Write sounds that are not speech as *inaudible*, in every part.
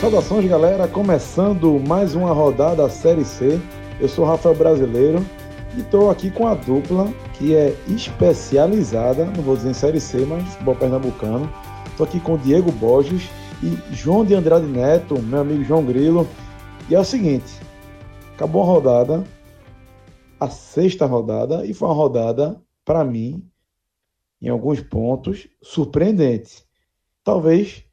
Saudações, galera! Começando mais uma rodada Série C. Eu sou Rafael Brasileiro e estou aqui com a dupla que é especializada, não vou dizer em Série C, mas futebol pernambucano. Estou aqui com Diego Borges e João de Andrade Neto, meu amigo João Grilo. E é o seguinte: acabou a rodada, a sexta rodada, e foi uma rodada, para mim, em alguns pontos, surpreendente. Talvez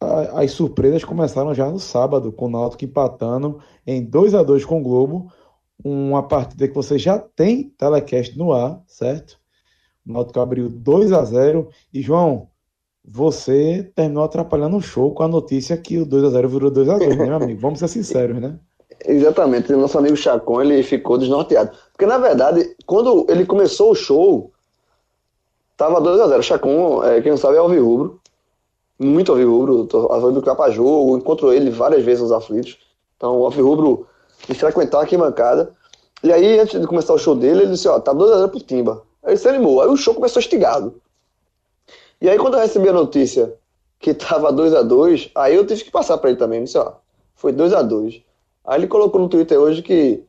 as surpresas começaram já no sábado, com o Náutico empatando em 2 a 2 com o Globo, uma partida que você já tem telecast no ar, certo? O Náutico abriu 2 a 0 e João, você terminou atrapalhando o show com a notícia que o 2 a 0 virou 2 a 2, né, meu amigo? Vamos ser sinceros, né? *laughs* Exatamente, nosso amigo Chacon, ele ficou desnorteado. Porque na verdade, quando ele começou o show, tava 2 a 0. Chacon, é, quem não sabe é o Rubro muito alvirrubro, tô do capa jogo, encontro ele várias vezes nos aflitos. Então, o alvirrubro de frequentar aqui bancada. E aí, antes de começar o show dele, ele disse: Ó, tá 2x0 pro Timba. Aí ele se animou. Aí o show começou estigado. E aí, quando eu recebi a notícia que tava 2x2, aí eu tive que passar para ele também. Disse: Ó, foi 2x2. Aí ele colocou no Twitter hoje que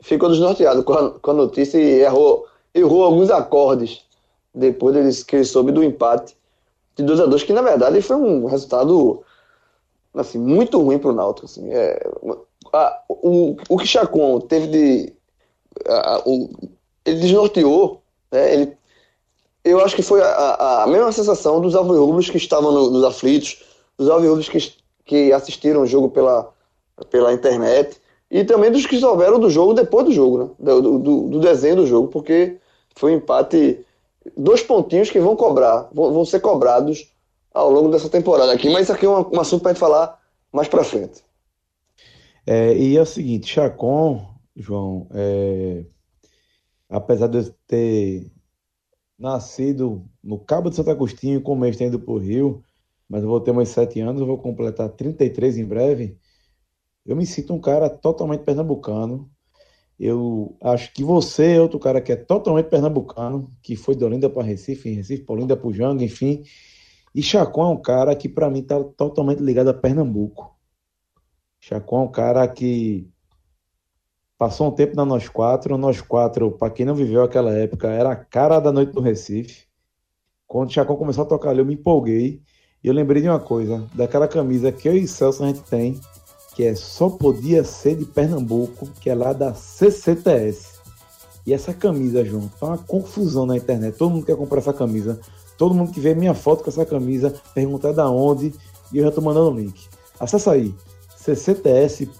ficou desnorteado com a, com a notícia e errou, errou alguns acordes depois dele, que ele soube do empate de 2 a 2 que na verdade foi um resultado assim, muito ruim para o. Assim. É, a, o, o que Chacon teve de. A, o, ele desnorteou, né? ele, eu acho que foi a, a mesma sensação dos alvirrubros que estavam no, nos aflitos, dos alvirrubros que, que assistiram o jogo pela, pela internet e também dos que souberam do jogo depois do jogo, né? do, do, do desenho do jogo, porque foi um empate dois pontinhos que vão cobrar, vão, vão ser cobrados ao longo dessa temporada aqui. Mas isso aqui é um, um assunto para gente falar mais para frente. É, e é o seguinte, Chacon, João, é, apesar de eu ter nascido no Cabo de Santo Agostinho, com mês tendo para o Rio, mas eu vou ter mais sete anos, eu vou completar 33 em breve. Eu me sinto um cara totalmente pernambucano, eu acho que você é outro cara que é totalmente pernambucano, que foi de Olinda para Recife, Recife para Olinda para Jango, enfim. E Chacon é um cara que para mim está totalmente ligado a Pernambuco. Chacon é um cara que passou um tempo na Nós Quatro. Nós Quatro, para quem não viveu aquela época, era a cara da noite do Recife. Quando Chacon começou a tocar ali, eu me empolguei. E eu lembrei de uma coisa, daquela camisa que eu e Celso a gente tem, que é Só Podia Ser de Pernambuco, que é lá da CCTS. E essa camisa, João, tá uma confusão na internet. Todo mundo quer comprar essa camisa. Todo mundo que vê minha foto com essa camisa pergunta da onde e eu já tô mandando o link. Acesse aí ccts.com.br,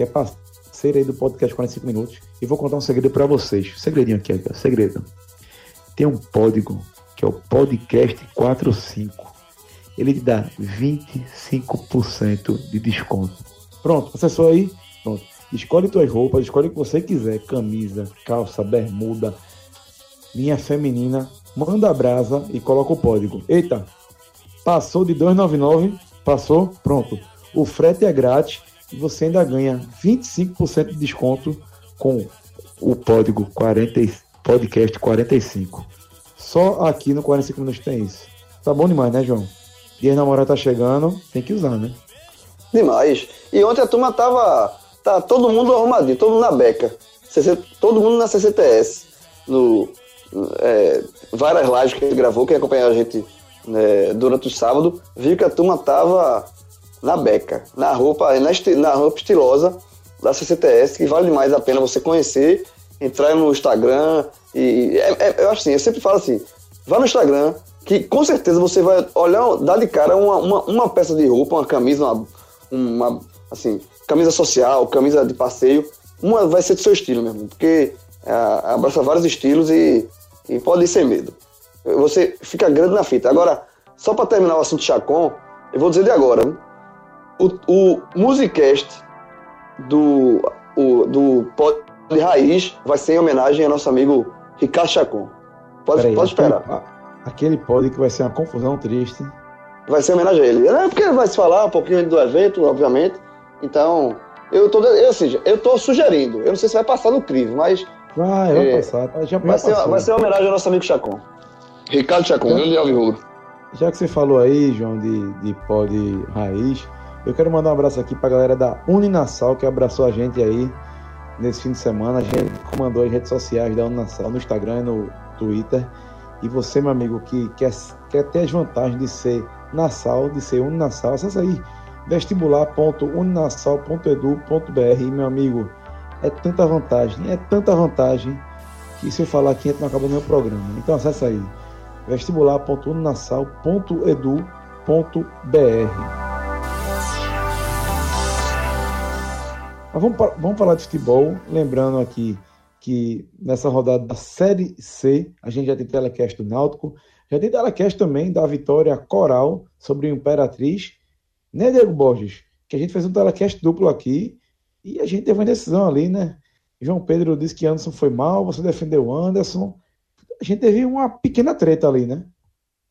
que é parceiro aí do podcast 45 minutos, e vou contar um segredo para vocês. Segredinho aqui, aqui, segredo. Tem um código que é o podcast 45 ele te dá 25% de desconto. Pronto, acessou aí? Pronto. Escolhe tuas roupas, escolhe o que você quiser: camisa, calça, bermuda, linha feminina. Manda a brasa e coloca o código. Eita, passou de 2,99, passou, pronto. O frete é grátis e você ainda ganha 25% de desconto com o código 40, podcast 45. Só aqui no 45 minutos tem isso. Tá bom demais, né, João? Dia namorado tá chegando, tem que usar, né? Demais. E ontem a turma tava. Tá todo mundo arrumadinho, todo mundo na beca. CC, todo mundo na CCTS. No, é, várias lives que ele gravou, quem acompanhou a gente né, durante o sábado, viu que a turma tava na beca, na roupa, na, esti, na roupa estilosa da CCTS, que vale mais a pena você conhecer, entrar no Instagram. E é, é, eu acho assim, eu sempre falo assim: vá no Instagram, que com certeza você vai olhar, dar de cara uma, uma, uma peça de roupa, uma camisa, uma, uma, assim, camisa social, camisa de passeio, uma vai ser do seu estilo mesmo, porque é, abraça vários estilos e, e pode ir sem medo. Você fica grande na fita. Agora, só para terminar o assunto Chacon, eu vou dizer de agora, o, o Musicast do, o, do Pod de Raiz vai ser em homenagem ao nosso amigo Ricardo Chacon. Pode, pode esperar. Aquele pod que vai ser uma confusão triste. vai ser homenagem a ele. É porque vai se falar um pouquinho do evento, obviamente. Então, eu tô, eu, seja, eu tô sugerindo. Eu não sei se vai passar no crivo, mas. Vai, vai é, passar. Tá, já vai, ser, vai ser uma homenagem ao nosso amigo Chacon. Ricardo Chacon, grande Alvirrubro. Já que você falou aí, João, de, de pó de raiz, eu quero mandar um abraço aqui pra galera da Uninassal, que abraçou a gente aí nesse fim de semana. A gente comandou as redes sociais da Uninassal, no Instagram e no Twitter. E você, meu amigo, que quer, quer ter as vantagens de ser Nassau, de ser Uninassal, acessa aí vestibular.uninassal.edu.br. Meu amigo, é tanta vantagem, é tanta vantagem que se eu falar aqui a gente não acaba nem o programa. Então acessa aí vestibular.uninassal.edu.br. Mas vamos, vamos falar de futebol, lembrando aqui que nessa rodada da Série C, a gente já tem telecast do Náutico, já tem telecast também da vitória Coral sobre o Imperatriz, né, Diego Borges? Que a gente fez um telecast duplo aqui e a gente teve uma decisão ali, né? João Pedro disse que Anderson foi mal, você defendeu Anderson. A gente teve uma pequena treta ali, né?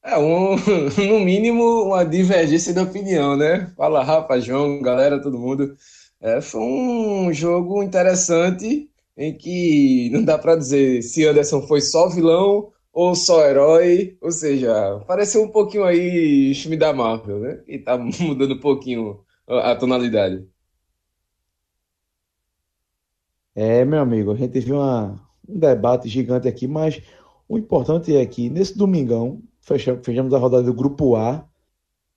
É, um, *laughs* no mínimo, uma divergência de opinião, né? Fala, Rafa, João, galera, todo mundo. É, foi um jogo interessante em que não dá para dizer se Anderson foi só vilão ou só herói, ou seja, pareceu um pouquinho aí filme da Marvel, né? E tá *laughs* mudando um pouquinho a tonalidade. É, meu amigo, a gente teve uma, um debate gigante aqui, mas o importante é que nesse domingão fechamos, fechamos a rodada do Grupo A,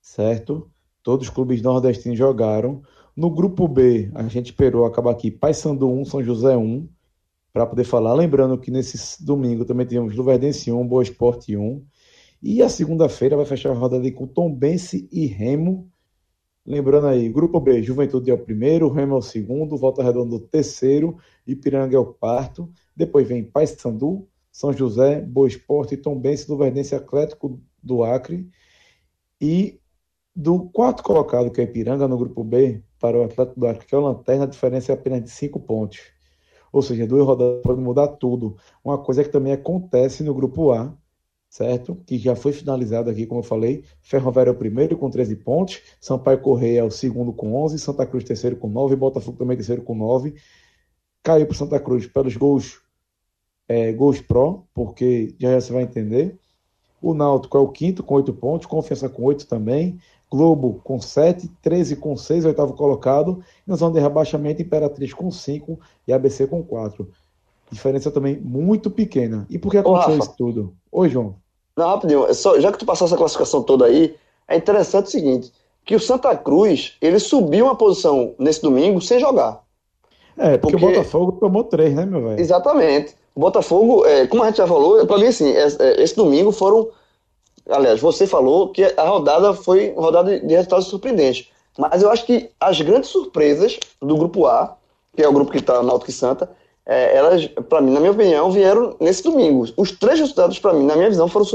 certo? Todos os clubes nordestinos jogaram. No grupo B, a gente esperou acabar aqui Paysandu 1, São José 1, para poder falar. Lembrando que nesse domingo também tivemos Luverdense 1, Boa Esporte 1. E a segunda-feira vai fechar a rodada com Tombense e Remo. Lembrando aí, grupo B, Juventude é o primeiro, Remo é o segundo, Volta Redonda o terceiro, Ipiranga é o quarto. Depois vem Paysandu, São José, Boa Esporte, Tombense, Luverdense Atlético do Acre. E do quarto colocado, que é Ipiranga, no grupo B, para o Atlético do Acre, que é o Lanterna, a diferença é apenas de cinco pontos. Ou seja, duas rodadas podem mudar tudo. Uma coisa que também acontece no grupo A, certo? Que já foi finalizado aqui, como eu falei. Ferroviário é o primeiro com 13 pontos, Sampaio Correia é o segundo com 11, Santa Cruz terceiro com 9, Botafogo também terceiro com 9. Caiu para Santa Cruz pelos gols, é, gols pró, porque já, já você vai entender. O Náutico é o quinto com 8 pontos, Confiança com 8 também. Globo com 7, 13 com 6, oitavo colocado. Na zona de rebaixamento, Imperatriz com 5 e ABC com 4. Diferença também muito pequena. E por que aconteceu isso tudo? Oi, João. Não, rapidinho. Só, já que tu passou essa classificação toda aí, é interessante o seguinte, que o Santa Cruz, ele subiu uma posição nesse domingo sem jogar. É, porque, porque... o Botafogo tomou 3, né, meu velho? Exatamente. O Botafogo, é, como a gente já falou, para mim, assim, é, é, esse domingo foram Aliás, você falou que a rodada foi rodada de resultados surpreendentes. Mas eu acho que as grandes surpresas do grupo A, que é o grupo que está na e Santa, é, elas, para mim, na minha opinião, vieram nesse domingo. Os três resultados, para mim, na minha visão, foram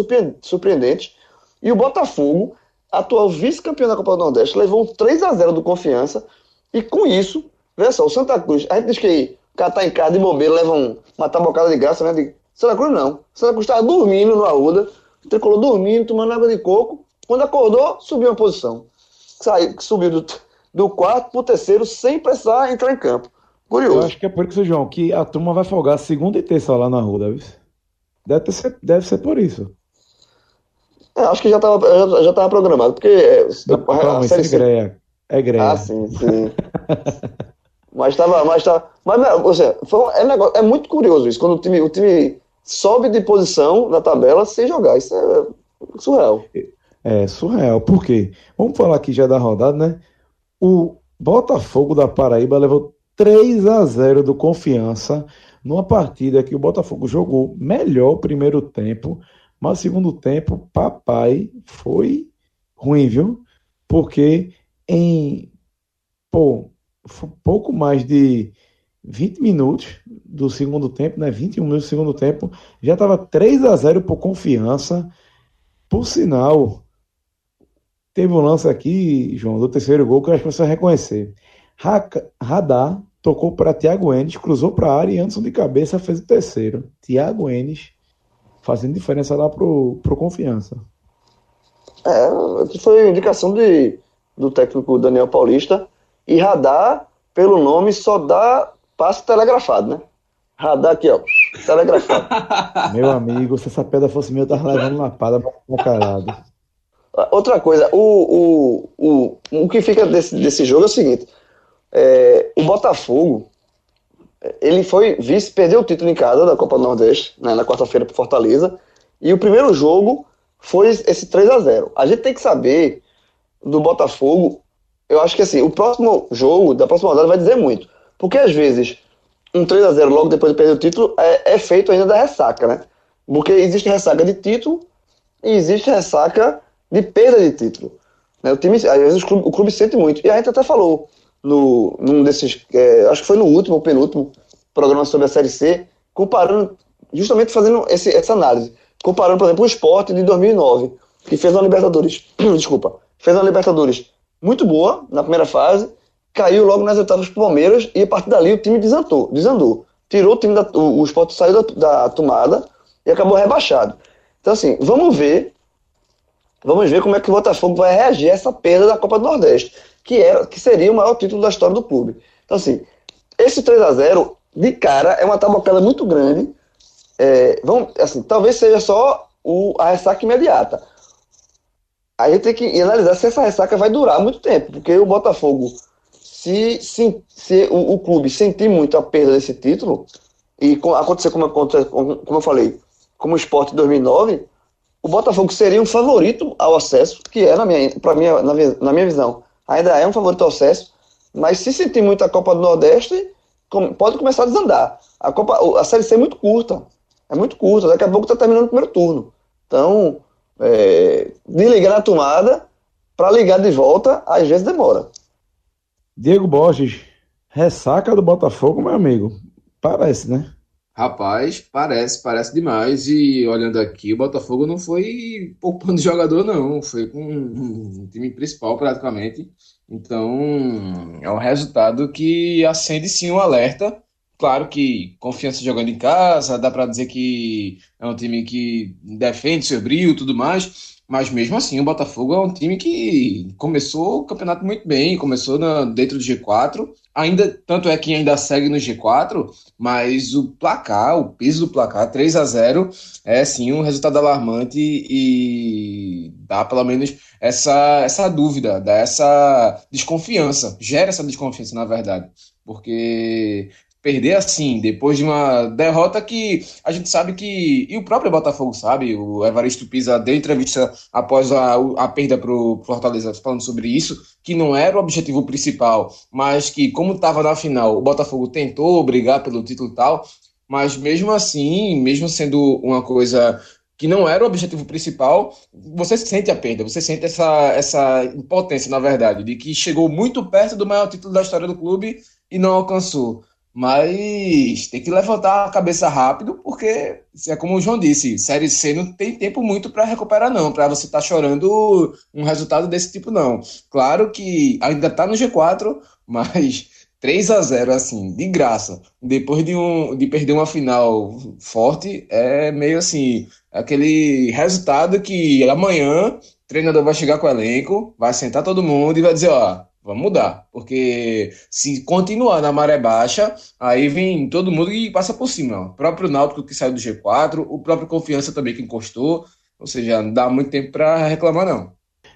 surpreendentes. E o Botafogo, atual vice-campeão da Copa do Nordeste, levou um 3 a 0 do Confiança. E com isso, veja só, o Santa Cruz, a gente diz que cara tá em casa de bobeira, leva um, uma tabocada de graça, né? De, Santa Cruz não. Santa Cruz estava dormindo no Arruda o tricolor dormindo, tomando água de coco. Quando acordou, subiu uma posição. Saiu, subiu do, do quarto para o terceiro sem precisar entrar em campo. Curioso. Eu acho que é por isso, João, que a turma vai folgar segunda e terça lá na rua, deve ser. Deve ser, deve ser por isso. É, acho que já estava já, já tava programado, porque é, Não, a, calma, a série é greia. É greia. Ah, sim, sim. *laughs* mas estava, mas tava, mas ou seja, foi, é, negócio, é muito curioso isso, quando o time, o time sobe de posição na tabela sem jogar. Isso é surreal. É surreal. Por quê? Vamos falar aqui já da rodada, né? O Botafogo da Paraíba levou 3 a 0 do Confiança numa partida que o Botafogo jogou melhor o primeiro tempo, mas segundo tempo, papai, foi ruim, viu? Porque em pô, pouco mais de 20 minutos do segundo tempo, né? 21 minutos do segundo tempo, já estava 3 a 0 por confiança. Por sinal, teve um lance aqui, João, do terceiro gol que acho que você reconhecer. Radar tocou para Thiago Enes, cruzou para a área e Anderson de cabeça fez o terceiro. Thiago Enes fazendo diferença lá pro, pro confiança. É, foi indicação de, do técnico Daniel Paulista. E radar, pelo nome, só dá passo telegrafado, né? Radar aqui, ó. Telegrafado. *laughs* Meu amigo, se essa pedra fosse minha, eu tava levando lapada pra caralho. Outra coisa, o, o, o, o que fica desse, desse jogo é o seguinte: é, o Botafogo, ele foi vice, perdeu o título em casa da Copa do Nordeste, né, na quarta-feira para Fortaleza, e o primeiro jogo foi esse 3 a 0 A gente tem que saber do Botafogo, eu acho que assim, o próximo jogo da próxima rodada vai dizer muito, porque às vezes um 3 a 0 logo depois de perder o título é, é feito ainda da ressaca, né? Porque existe ressaca de título e existe ressaca de perda de título. Né? O time, às vezes o clube, o clube, sente muito. E a gente até falou no, num desses, é, acho que foi no último ou penúltimo programa sobre a Série C, comparando, justamente fazendo esse, essa análise. Comparando, por exemplo, o esporte de 2009, que fez uma Libertadores, *clears throat* desculpa, fez uma Libertadores muito boa na primeira fase, caiu logo nas oitavas pro Palmeiras e a partir dali o time desandou. desandou. Tirou o time da, o, o esporte saiu da, da tomada e acabou rebaixado. Então, assim, vamos ver Vamos ver como é que o Botafogo vai reagir a essa perda da Copa do Nordeste, que, era, que seria o maior título da história do clube. Então, assim, esse 3 a 0 de cara, é uma tabocada muito grande. É, vamos, assim, talvez seja só o, a ressaca imediata. A gente tem que analisar se essa ressaca vai durar muito tempo, porque o Botafogo, se, se, se o, o clube sentir muito a perda desse título, e com, acontecer como, como, eu falei, como o esporte em 2009, o Botafogo seria um favorito ao acesso, que é, na minha, minha, na, na minha visão, ainda é um favorito ao acesso, mas se sentir muito a Copa do Nordeste, pode começar a desandar. A, Copa, a Série C é muito curta, é muito curta, daqui a pouco está terminando o primeiro turno. Então, é, de ligar na tomada, para ligar de volta, às vezes demora. Diego Borges, ressaca do Botafogo, meu amigo. Parece, né? Rapaz, parece, parece demais. E olhando aqui, o Botafogo não foi poupando *laughs* jogador, não. Foi com um time principal praticamente. Então, é um resultado que acende sim um alerta. Claro que confiança jogando em casa, dá para dizer que é um time que defende seu brilho e tudo mais. Mas mesmo assim, o Botafogo é um time que começou o campeonato muito bem, começou na, dentro do G4, ainda tanto é que ainda segue no G4, mas o placar, o piso do placar, 3 a 0 é sim um resultado alarmante e dá pelo menos essa, essa dúvida, dá essa desconfiança, gera essa desconfiança, na verdade. Porque perder assim, depois de uma derrota que a gente sabe que, e o próprio Botafogo sabe, o Evaristo Pisa deu entrevista após a, a perda para o Fortaleza falando sobre isso, que não era o objetivo principal, mas que como estava na final, o Botafogo tentou brigar pelo título e tal, mas mesmo assim, mesmo sendo uma coisa que não era o objetivo principal, você sente a perda, você sente essa, essa impotência, na verdade, de que chegou muito perto do maior título da história do clube e não alcançou. Mas tem que levantar a cabeça rápido, porque é como o João disse, Série C não tem tempo muito para recuperar, não, para você estar tá chorando um resultado desse tipo, não. Claro que ainda está no G4, *laughs* mas 3 a 0 assim, de graça, depois de, um, de perder uma final forte, é meio assim, aquele resultado que amanhã o treinador vai chegar com o elenco, vai sentar todo mundo e vai dizer, ó, Vamos mudar, porque se continuar na maré baixa, aí vem todo mundo e passa por cima. O próprio Náutico que saiu do G4, o próprio Confiança também que encostou, ou seja, não dá muito tempo para reclamar não.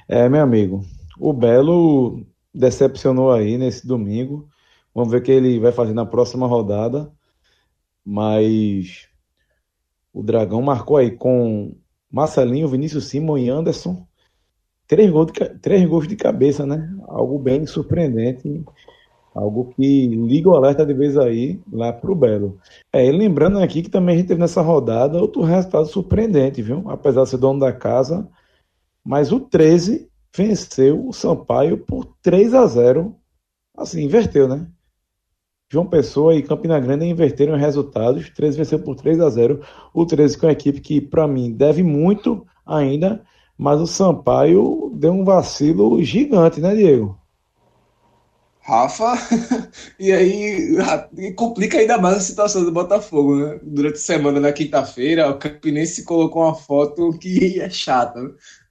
É, meu amigo, o Belo decepcionou aí nesse domingo. Vamos ver o que ele vai fazer na próxima rodada. Mas o Dragão marcou aí com Marcelinho, Vinícius Simon e Anderson três gols, de, três gols de cabeça, né? Algo bem surpreendente, algo que liga o alerta de vez aí lá pro Belo. É, e lembrando aqui que também a gente teve nessa rodada outro resultado surpreendente, viu? Apesar de ser dono da casa, mas o 13 venceu o Sampaio por 3 a 0. Assim, inverteu, né? João Pessoa e Campina Grande inverteram os resultados. 13 venceu por 3 a 0. O 13 com a equipe que, para mim, deve muito ainda mas o Sampaio deu um vacilo gigante, né, Diego? Rafa, *laughs* e aí complica ainda mais a situação do Botafogo, né? Durante a semana, na quinta-feira, o Campinense colocou uma foto que é chata.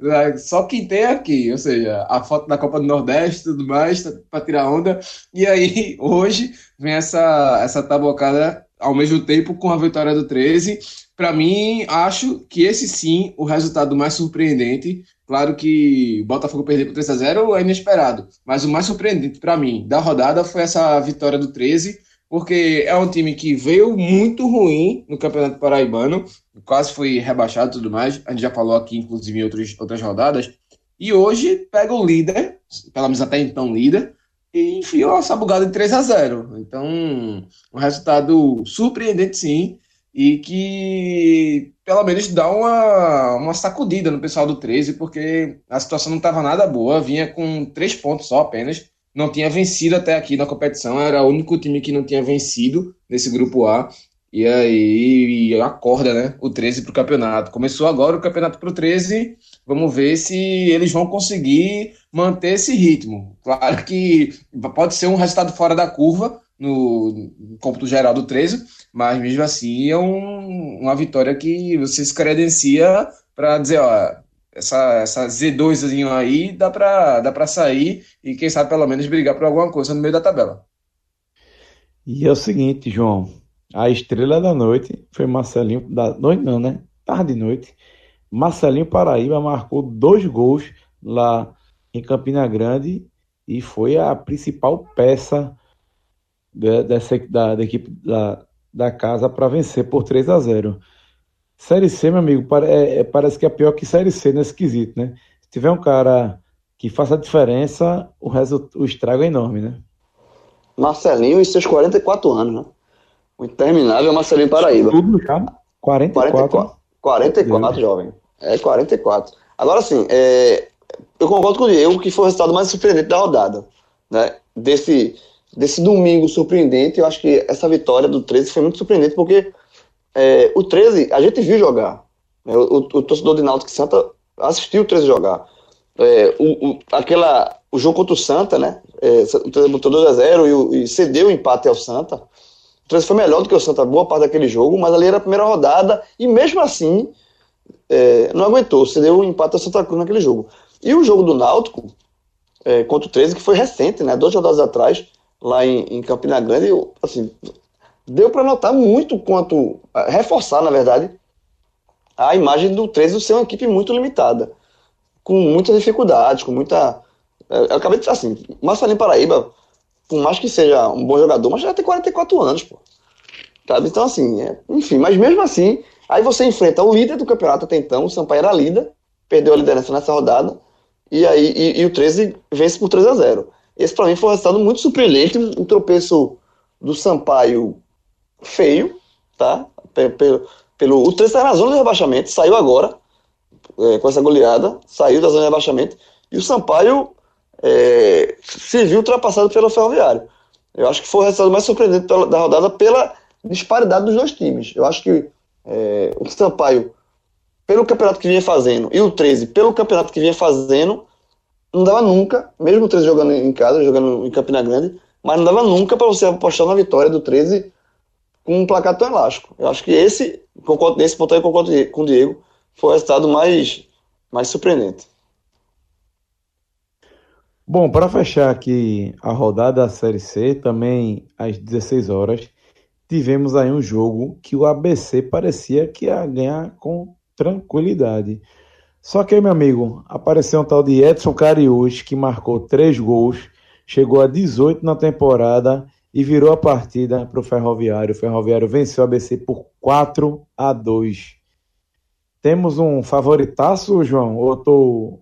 Né? Só quem tem aqui, ou seja, a foto da Copa do Nordeste e tudo mais, tá, para tirar onda. E aí, *laughs* hoje, vem essa, essa tabocada ao mesmo tempo com a vitória do 13. Para mim, acho que esse sim, o resultado mais surpreendente, Claro que o Botafogo perder por 3 a 0 é inesperado, mas o mais surpreendente para mim da rodada foi essa vitória do 13, porque é um time que veio muito ruim no Campeonato Paraibano, quase foi rebaixado e tudo mais, a gente já falou aqui, inclusive, em outros, outras rodadas, e hoje pega o líder, pelo menos até então líder, e enfiou essa bugada de 3 a 0 Então, um resultado surpreendente sim, e que pelo menos dá uma, uma sacudida no pessoal do 13, porque a situação não estava nada boa, vinha com três pontos só apenas, não tinha vencido até aqui na competição, era o único time que não tinha vencido nesse grupo A, e aí acorda né, o 13 para o campeonato. Começou agora o campeonato para o 13, vamos ver se eles vão conseguir manter esse ritmo. Claro que pode ser um resultado fora da curva, no, no cômputo geral do 13, mas mesmo assim é um, uma vitória que você se credencia para dizer, ó, essa, essa Z2 aí dá para dá sair e quem sabe pelo menos brigar por alguma coisa no meio da tabela. E é o seguinte, João, a estrela da noite foi Marcelinho, da noite não, né? Tarde de noite. Marcelinho Paraíba marcou dois gols lá em Campina Grande e foi a principal peça dessa, da, da equipe da, da casa para vencer por 3 a 0 Série C, meu amigo, é, é, parece que é pior que Série C nesse quesito, né? Se tiver um cara que faça a diferença, o, resto, o estrago é enorme, né? Marcelinho e seus 44 anos, né? O interminável Marcelinho Paraíba. Tudo já? 44. 44, 44 jovem. É 44. Agora sim, é, eu concordo com o Diego que foi o resultado mais surpreendente da rodada. Né? Desse, desse domingo surpreendente, eu acho que essa vitória do 13 foi muito surpreendente, porque é, o 13, a gente viu jogar. Né? O, o, o, torcedor de Náutico Santa assistiu o 13 jogar. É, o, o, aquela, o jogo contra o Santa, né? É, o 13 botou 2 a 0 e, e, cedeu o empate ao Santa. O 13 foi melhor do que o Santa, boa parte daquele jogo, mas ali era a primeira rodada e mesmo assim é, não aguentou, cedeu o empate ao Santa Cruz naquele jogo. E o jogo do Náutico é, contra o 13, que foi recente, né? Duas rodadas atrás, lá em, em Campina Grande, eu, assim, deu para notar muito quanto, reforçar, na verdade, a imagem do 13 ser uma equipe muito limitada, com muitas dificuldades, com muita. Eu acabei de dizer assim, Marcelinho Paraíba, por mais que seja um bom jogador, mas já tem 44 anos, pô. Sabe? Então, assim, é, enfim, mas mesmo assim, aí você enfrenta o líder do campeonato até então, o Sampaio era líder, perdeu a liderança nessa rodada, e aí e, e o 13 vence por 3 a 0 esse para mim foi um resultado muito surpreendente, um tropeço do Sampaio feio, tá? Pelo, pelo, o 3 está na zona de rebaixamento, saiu agora, é, com essa goleada, saiu da zona de rebaixamento, e o Sampaio é, se viu ultrapassado pelo Ferroviário. Eu acho que foi o resultado mais surpreendente da rodada pela disparidade dos dois times. Eu acho que é, o Sampaio, pelo campeonato que vinha fazendo, e o 13, pelo campeonato que vinha fazendo, não dava nunca, mesmo o 13 jogando em casa, jogando em Campina Grande, mas não dava nunca para você apostar na vitória do 13 com um placar tão elástico. Eu acho que esse, nesse ponto aí, concordo com o Diego, foi o resultado mais, mais surpreendente. Bom, para fechar aqui a rodada da Série C, também às 16 horas, tivemos aí um jogo que o ABC parecia que ia ganhar com tranquilidade. Só que, meu amigo, apareceu um tal de Edson Cariús, que marcou três gols, chegou a 18 na temporada e virou a partida para o Ferroviário. O Ferroviário venceu a ABC por 4 a 2. Temos um favoritaço, João? Ou tô...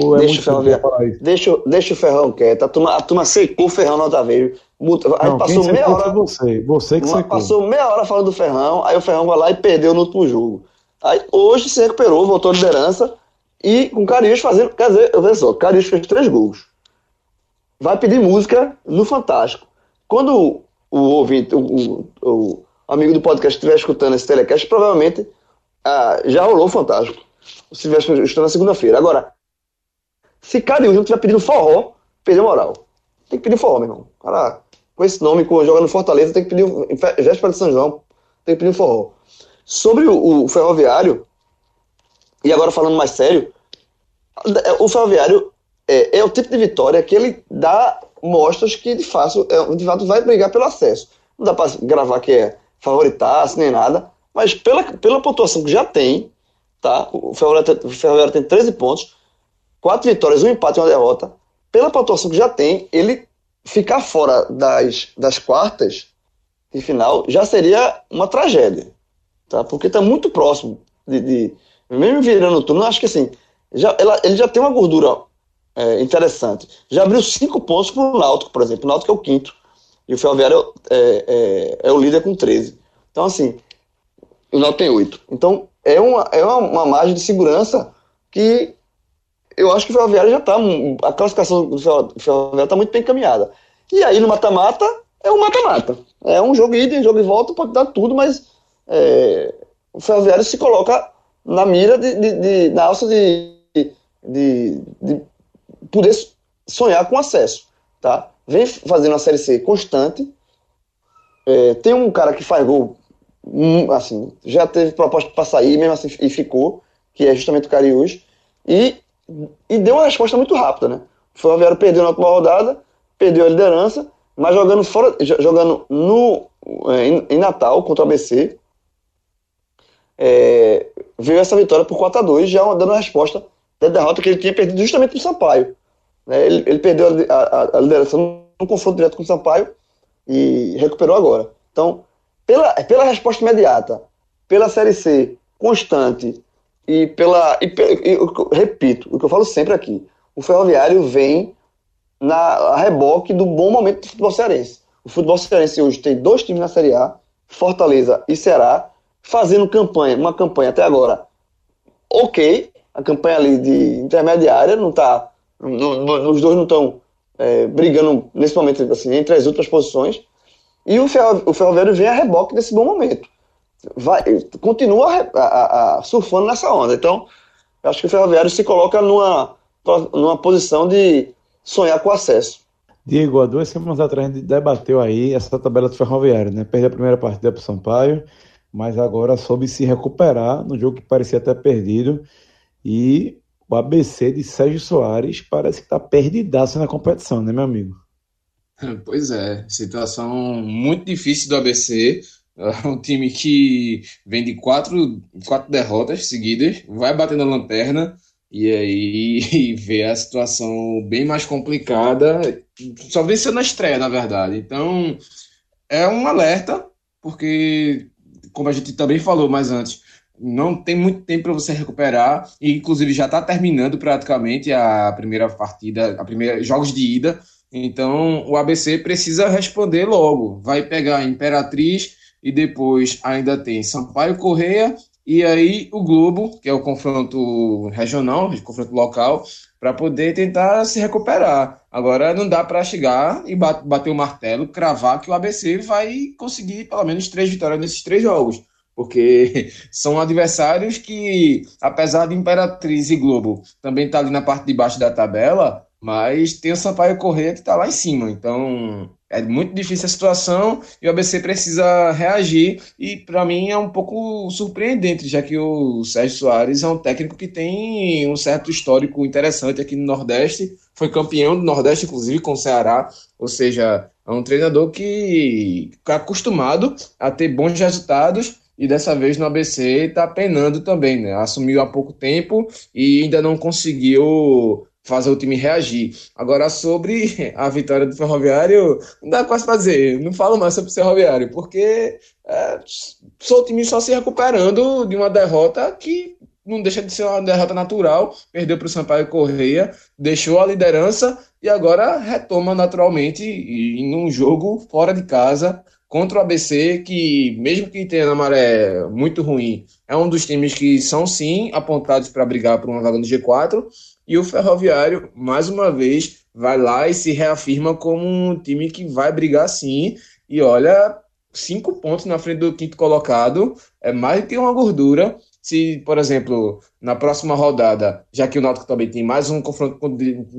Ou é deixa, o Ferroviário, deixa, deixa o Ferrão quieto. A turma, a turma secou o Ferrão na outra vez. Não, passou meia hora. Você, você que secou. Passou meia hora falando do Ferrão, aí o Ferrão vai lá e perdeu no último jogo. Aí hoje se recuperou, voltou à liderança e com Carius fazendo. Quer dizer, eu vejo só, Carius fez três gols. Vai pedir música no Fantástico. Quando o ouvinte, o, o, o amigo do podcast estiver escutando esse telecast, provavelmente ah, já rolou o Fantástico. Se estiver na segunda-feira. Agora, se Carius não estiver pedindo forró, perdeu moral. tem que pedir forró, meu irmão. Cara, com esse nome, com, jogando Fortaleza, tem que pedir, véspera de São João, tem que pedir forró. Sobre o, o Ferroviário, e agora falando mais sério, o Ferroviário é, é, o tipo de vitória que ele dá mostras que de fato, é, de fato vai brigar pelo acesso. Não dá para gravar que é favoritaço nem nada, mas pela, pela pontuação que já tem, tá? O Ferroviário, o Ferroviário tem 13 pontos, quatro vitórias, um empate e uma derrota. Pela pontuação que já tem, ele ficar fora das, das quartas de final já seria uma tragédia, tá? Porque está muito próximo de, de, mesmo virando o turno, acho que assim, já, ela, ele já tem uma gordura é, interessante. Já abriu cinco pontos para o Náutico, por exemplo. O Náutico é o quinto. E o Ferroviário é, é, é, o líder com 13. Então, assim, o Náutico tem oito. Então, é uma, é uma, uma margem de segurança que eu acho que o Ferroviário já está. A classificação do Ferroviário está muito bem encaminhada. E aí, no mata-mata, é um mata-mata. É um jogo ida, um jogo de volta, pode dar tudo, mas é, o Ferroviário se coloca na mira, de, de, de na alça de, de, de poder sonhar com acesso, tá? Vem fazendo uma Série C constante. É, tem um cara que faz gol, hum, assim, já teve proposta para sair, mesmo assim, e ficou, que é justamente o Cariús, e, e deu uma resposta muito rápida, né? O Ferroviário perdeu na última rodada, perdeu a liderança, mas jogando fora, jogando no, é, em, em Natal contra o ABC, é, veio essa vitória por 4 a 2 já dando a resposta da derrota que ele tinha perdido justamente para o Sampaio. Né? Ele, ele, perdeu a, a, a, liderança no confronto direto com o Sampaio e recuperou agora. Então, pela, pela resposta imediata, pela Série C constante e pela. E, e, repito, o que eu falo sempre aqui: o Ferroviário vem na reboque do bom momento do futebol cearense. O futebol cearense hoje tem dois times na Série A, Fortaleza e Ceará, fazendo campanha, uma campanha até agora ok, a campanha ali de intermediária não está os dois não estão é, brigando nesse momento assim, entre as outras posições. E o, Ferro, o Ferroviário vem a reboque desse bom momento. Vai, continua a, a, a, surfando nessa onda. Então, acho que o Ferroviário se coloca numa, numa posição de sonhar com acesso. Diego, há duas semanas atrás a gente debateu aí essa tabela do Ferroviário, né? Perdeu a primeira partida para o Sampaio, mas agora soube se recuperar no jogo que parecia até perdido. E o ABC de Sérgio Soares parece que está perdidaço na competição, né, meu amigo? *laughs* Pois é, situação muito difícil do ABC. É *laughs* um time que vem de quatro, quatro derrotas seguidas, vai batendo a lanterna e aí *laughs* vê a situação bem mais complicada. Só venceu na estreia, na verdade. Então é um alerta, porque, como a gente também falou mais antes, não tem muito tempo para você recuperar e inclusive já está terminando praticamente a primeira partida, a primeira jogos de ida. Então o ABC precisa responder logo. Vai pegar a Imperatriz e depois ainda tem Sampaio Correia e aí o Globo, que é o confronto regional, o confronto local, para poder tentar se recuperar. Agora não dá para chegar e bater o martelo, cravar que o ABC vai conseguir pelo menos três vitórias nesses três jogos porque *laughs* são adversários que, apesar de Imperatriz e Globo também estar tá ali na parte de baixo da tabela, mas tem o Sampaio Corrêa que está lá em cima. Então é muito difícil a situação e o ABC precisa reagir. E para mim é um pouco surpreendente, já que o Sérgio Soares é um técnico que tem um certo histórico interessante aqui no Nordeste. Foi campeão do Nordeste, inclusive, com o Ceará. Ou seja, é um treinador que está acostumado a ter bons resultados e dessa vez no ABC está penando também, né? Assumiu há pouco tempo e ainda não conseguiu fazer o time reagir. Agora, sobre a vitória do Ferroviário, não dá quase para dizer, não falo mais sobre o Ferroviário, porque é, sou o time só se recuperando de uma derrota que não deixa de ser uma derrota natural, perdeu para o Sampaio Correia, deixou a liderança e agora retoma naturalmente em um jogo fora de casa contra o ABC, que mesmo que tenha na maré muito ruim, é um dos times que são sim apontados para brigar por uma vaga no G4, e o Ferroviário, mais uma vez, vai lá e se reafirma como um time que vai brigar sim, e olha, cinco pontos na frente do quinto colocado, é mais do que uma gordura, se, por exemplo, na próxima rodada, já que o Náutico também tem mais um confronto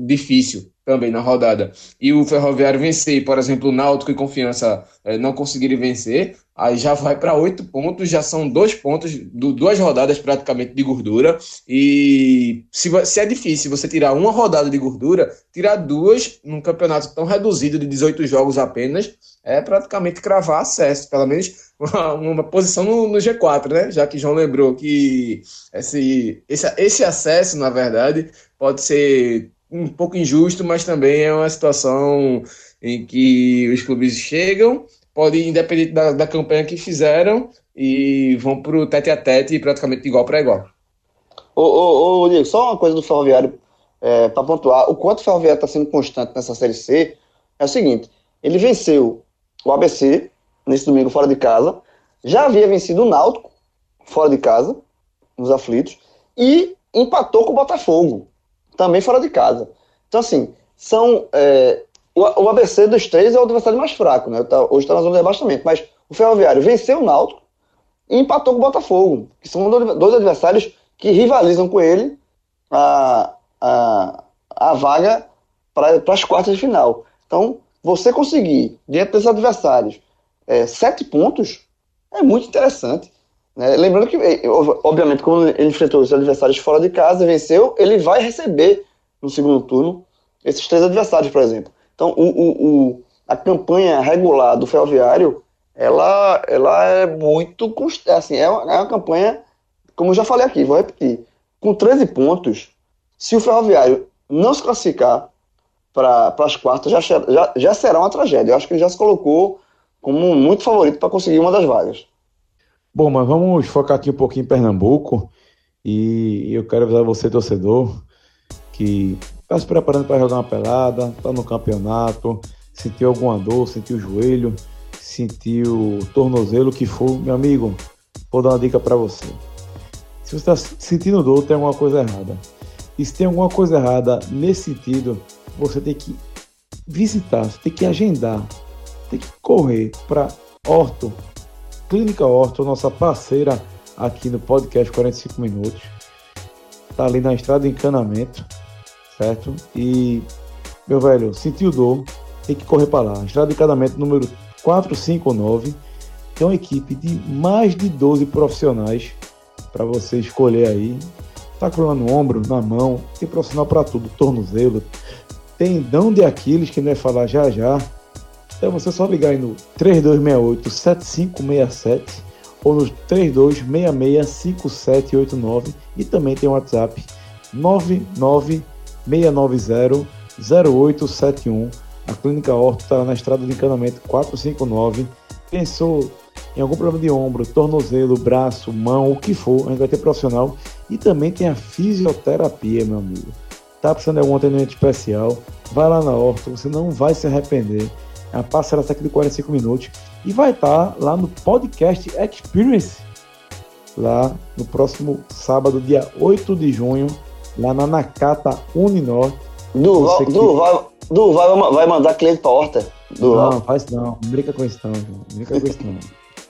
difícil também na rodada, e o Ferroviário vencer, por exemplo, o Náutico e Confiança é, não conseguirem vencer, aí já vai para oito pontos, já são dois pontos, do, duas rodadas praticamente de gordura. E se, se é difícil você tirar uma rodada de gordura, tirar duas num campeonato tão reduzido de 18 jogos apenas, é praticamente cravar acesso, pelo menos uma, uma posição no, no, G4, né? Já que João lembrou que esse, esse, esse acesso, na verdade, pode ser um pouco injusto, mas também é uma situação em que os clubes chegam, podem, independente da, da campanha que fizeram, e vão para o tete a tete praticamente igual para igual. Ô, ô, ô, Diego, só uma coisa do Ferroviário é, para pontuar. O quanto o Ferroviário está sendo constante nessa Série C é o seguinte: ele venceu o ABC nesse domingo fora de casa, já havia vencido o Náutico fora de casa, nos aflitos, e empatou com o Botafogo também fora de casa. Então, assim, são. É, o, o, ABC dos três é o adversário mais fraco, né? Tá, hoje está na zona de rebaixamento. Mas o Ferroviário venceu o Náutico e empatou com o Botafogo, que são dois adversários que rivalizam com ele a, a, a vaga para as quartas de final. Então, você conseguir, dentro desses adversários, é, sete pontos, é muito interessante. Né? Lembrando que, é, obviamente, quando ele enfrentou os adversários fora de casa e venceu, ele vai receber no segundo turno esses três adversários, por exemplo. Então, o, o, o a campanha regular do Ferroviário, ela, ela é muito assim, é uma, é uma campanha, como eu já falei aqui, vou repetir, com 13 pontos, se o Ferroviário não se classificar para as quartas, já, já, já será uma tragédia. Eu acho que ele já se colocou como muito favorito para conseguir uma das vagas. Bom, mas vamos focar aqui um pouquinho em Pernambuco. E eu quero avisar você, torcedor, que está se preparando para jogar uma pelada, está no campeonato, sentiu alguma dor, sentiu o joelho, sentiu o tornozelo, que for, meu amigo, vou dar uma dica para você. Se você está sentindo dor, tem alguma coisa errada. E se tem alguma coisa errada nesse sentido, você tem que visitar, você tem que agendar, tem que correr para Orto Clínica Orto, nossa parceira aqui no podcast 45 Minutos. Tá ali na estrada de encanamento, certo? E, meu velho, sentiu dor, tem que correr para lá. Estrada de encanamento número 459. Tem uma equipe de mais de 12 profissionais para você escolher aí. Tá com no ombro, na mão, tem profissional para tudo, tornozelo, tendão de Aquiles, que não é falar já já, então você só ligar aí no 3268-7567 ou no 3266-5789 e também tem o WhatsApp 99690-0871. A Clínica Horto está na estrada de encanamento 459. Pensou em algum problema de ombro, tornozelo, braço, mão, o que for, a gente vai ter profissional. E também tem a fisioterapia, meu amigo. Tá precisando de algum atendimento especial? Vai lá na Horto, você não vai se arrepender a parceira aqui de 45 minutos. E vai estar tá lá no Podcast Experience, lá no próximo sábado, dia 8 de junho, lá na Nakata Uninor. Duval, que... Duval, Duval vai mandar cliente pra horta. Duval. Não, faz não. Brinca com isso não. Brinca com isso não.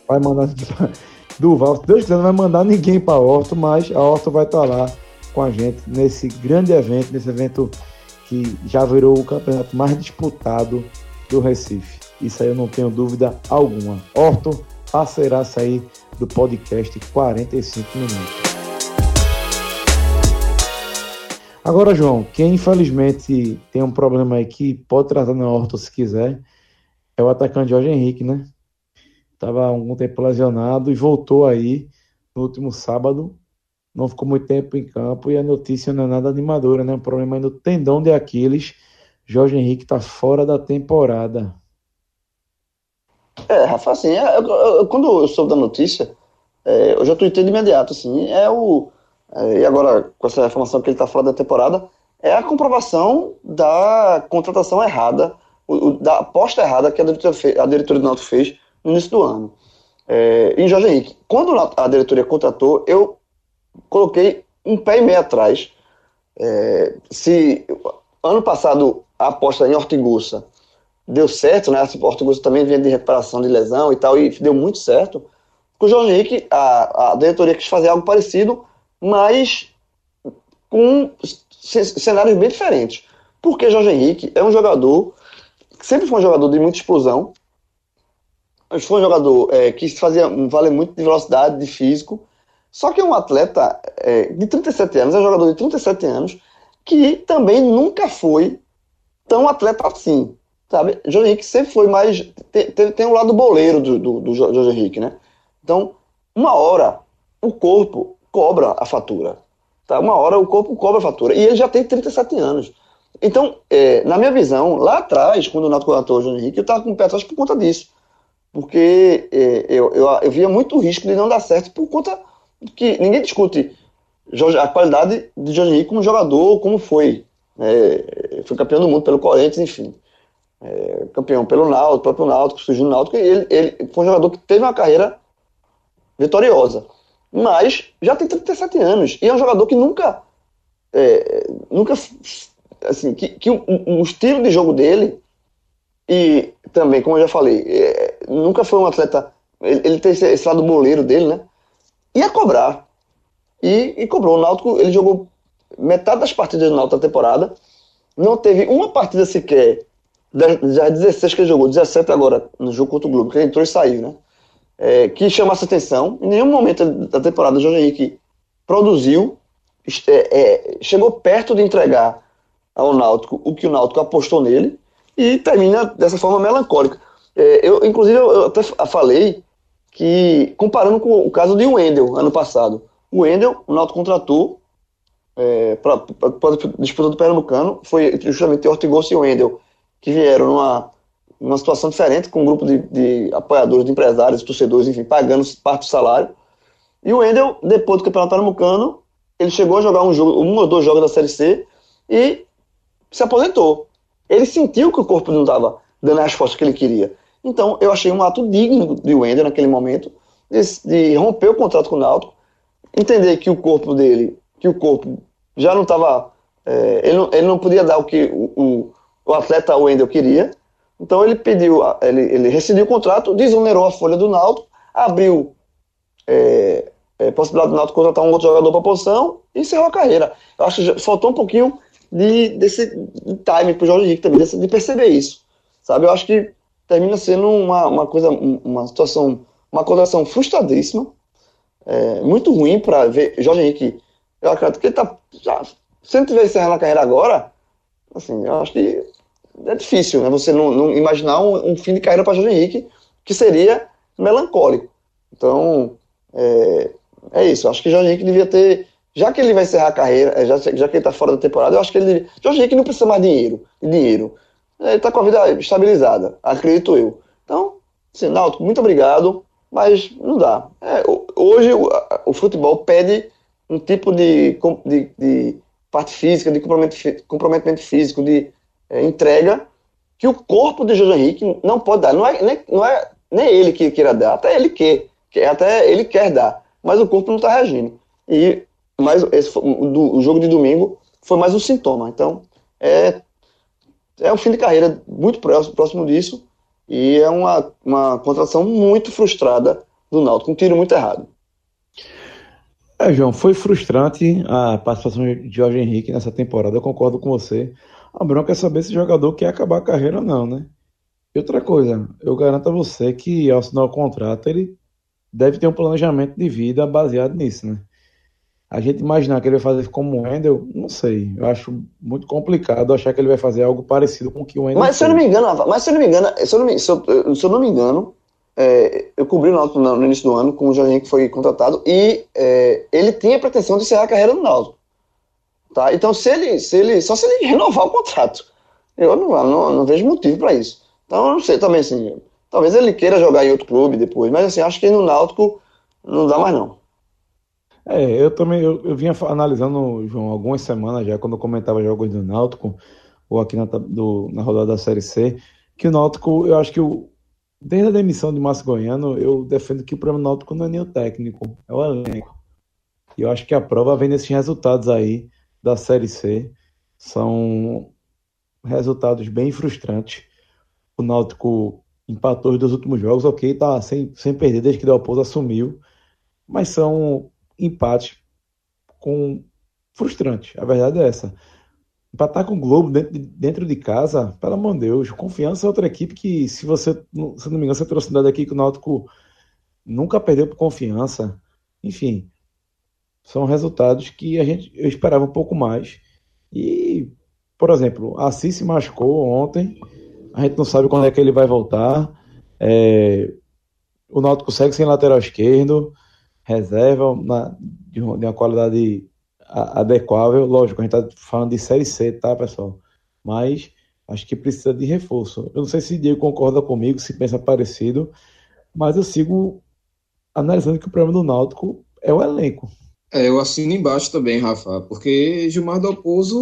Vai mandar... *laughs* Duval, se Deus quiser, não vai mandar ninguém pra horta, mas a horta vai estar tá lá com a gente nesse grande evento, nesse evento que já virou o campeonato mais disputado do Recife. Isso aí eu não tenho dúvida alguma. Orto, parceiraça aí do podcast 45 minutos. Agora, João, quem infelizmente tem um problema aí que pode tratar na Orto se quiser, é o atacante Jorge Henrique, né? Tava há algum tempo lesionado e voltou aí no último sábado. Não ficou muito tempo em campo e a notícia não é nada animadora, né? Um problema aí no tendão de Aquiles Jorge Henrique está fora da temporada. É, Rafa, assim, é, eu, eu, quando eu soube da notícia, é, eu já tuitei de imediato, assim, é o. É, e agora, com essa informação que ele está fora da temporada, é a comprovação da contratação errada, o, da aposta errada que a diretoria, fez, a diretoria do Náutico fez no início do ano. É, em Jorge Henrique, quando a diretoria contratou, eu coloquei um pé e meio atrás. É, se ano passado a aposta em Hortigussa deu certo, né? A Hortigussa também vinha de recuperação de lesão e tal, e deu muito certo. Com o Jorge Henrique, a, a diretoria quis fazer algo parecido, mas com cenários bem diferentes. Porque Jorge Henrique é um jogador, sempre foi um jogador de muita explosão, foi um jogador é, que fazia vale muito de velocidade, de físico, só que é um atleta é, de 37 anos, é um jogador de 37 anos, que também nunca foi tão atleta assim, sabe? Jorge Henrique sempre foi mais. Tem, tem, um lado boleiro do, do, do Jorge Henrique, né? Então, uma hora, o corpo cobra a fatura. Tá? Uma hora o corpo cobra a fatura. E ele já tem 37 anos. Então, é, na minha visão, lá atrás, quando o Nato contratou o Jorge Henrique, eu estava com o pé atrás por conta disso. Porque é, eu, eu, eu via muito risco de não dar certo por conta que ninguém discute a qualidade de Jorge Henrique como jogador, como foi. É, foi campeão do mundo pelo Corinthians, enfim. É, campeão pelo Náutico, próprio Náutico, surgiu no Náutico, e ele, ele foi um jogador que teve uma carreira vitoriosa. Mas já tem 37 anos, e é um jogador que nunca, é, nunca assim, que, que o, o, estilo de jogo dele, e também, como eu já falei, é, nunca foi um atleta, ele, ele tem esse, esse lado boleiro dele, né? Ia cobrar, e, e cobrou. O Náutico, ele jogou metade das partidas Náutico da temporada, não teve uma partida sequer, já 16 que ele jogou, 17 agora, no jogo contra o Globo, que ele entrou e saiu, né? É, que chamasse atenção. Em nenhum momento da temporada, o Jorge Henrique produziu, é, é, chegou perto de entregar ao Náutico o que o Náutico apostou nele e termina dessa forma melancólica. É, eu, inclusive, eu até falei que, comparando com o caso de Wendel, ano passado, o Wendel, o Náutico contratou é, para a disputa do Pernambucano, foi justamente Ortigoso e Wendel, que vieram numa, numa situação diferente, com um grupo de, de apoiadores, de empresários, torcedores, enfim, pagando parte do salário. E o Wendel, depois do Campeonato Pernambucano, ele chegou a jogar um, jogo, um ou dois jogos da Série C e se aposentou. Ele sentiu que o corpo não estava dando a resposta que ele queria. Então, eu achei um ato digno de Wendel naquele momento, de, de romper o contrato com o Náutico, entender que o corpo dele, que o corpo já não estava. É, ele, não, ele não podia dar o que o, o, o atleta Wendel queria. Então ele pediu, ele, ele rescindiu o contrato, desonerou a folha do Náutico, abriu é, é, possibilidade do Náutico contratar um outro jogador para a posição e encerrou a carreira. Eu acho que faltou um pouquinho de, desse time para o Jorge Henrique também, de perceber isso. Sabe? Eu acho que termina sendo uma, uma coisa, uma situação, uma condição frustradíssima é, muito ruim para ver Jorge Henrique. Eu acredito que ele tá. Já, se ele tiver encerrando a carreira agora, assim, eu acho que é difícil, né? Você não, não imaginar um, um, fim de carreira para Jorge Henrique que seria melancólico. Então, é, é isso. Eu acho que Jorge Henrique devia ter. Já que ele vai encerrar a carreira, é, já, já que ele está fora da temporada, eu acho que ele. Jorge Henrique não precisa mais de dinheiro. De dinheiro. Ele está com a vida estabilizada, acredito eu. Então, assim, muito obrigado mas não dá. É, hoje o, o, futebol pede um tipo de, de, de parte física, de comprometimento físico, de é, entrega, que o corpo de Jorge Henrique não pode dar. Não é, nem, não é nem ele que queira dar, até ele quer, até ele quer dar, mas o corpo não está reagindo. E mas esse do, o jogo de domingo foi mais um sintoma. Então é é um fim de carreira muito próximo, próximo disso e é uma, uma contratação muito frustrada do Náutico, um tiro muito errado. É, João, foi frustrante a participação de Jorge Henrique nessa temporada, eu concordo com você. A bronca é saber se o jogador quer acabar a carreira ou não, né? E outra coisa, eu garanto a você que ao assinar o contrato, ele deve ter um planejamento de vida baseado nisso, né? a gente imaginar que ele vai fazer como o Wendel, não sei. Eu acho muito complicado achar que ele vai fazer algo parecido com o que o Wendel Mas se eu não me engano, mas se eu não me engano, se eu não me, se eu, se eu não me engano, é, eu cobri o Náutico no, início do ano com o Jorginho que foi contratado e é, ele tinha pretensão de encerrar a carreira no Náutico. Tá? Então, se ele, se ele, só se ele renovar o contrato. Eu não, não, não vejo motivo para isso. Então, eu não sei também assim. Talvez ele queira jogar em outro clube depois, mas assim, acho que no Náutico não dá mais não. É, eu também eu, eu vinha analisando, João, algumas semanas já, quando eu comentava jogos do Náutico, ou aqui na, do, na rodada da Série C, que o Náutico, eu acho que o, desde a demissão de Márcio Goiano, eu defendo que o problema Náutico não é nem o técnico, é o elenco. E eu acho que a prova vem nesses resultados aí da Série C. São resultados bem frustrantes. O Náutico empatou os dois últimos jogos, ok, tá sem, sem perder desde que o Del assumiu, mas são empate com frustrante. A verdade é essa. Para estar com o Globo dentro de, dentro de casa, pelo amor de Deus, confiança é outra equipe que, se você, se não me engano, você trouxe dado aqui que o Náutico nunca perdeu por confiança. Enfim, são resultados que a gente eu esperava um pouco mais. E, por exemplo, Assis se machucou ontem, a gente não sabe quando é que ele vai voltar. É, o Náutico segue sem lateral esquerdo, reserva na, de, uma qualidade adequável. Lógico, a gente está falando de Série C, tá, pessoal? Mas acho que precisa de reforço. Eu não sei se Diego concorda comigo, se pensa parecido, mas eu sigo analisando que o problema do Náutico é o elenco. É, eu assino embaixo também, Rafa, porque Gilmar Dalpozo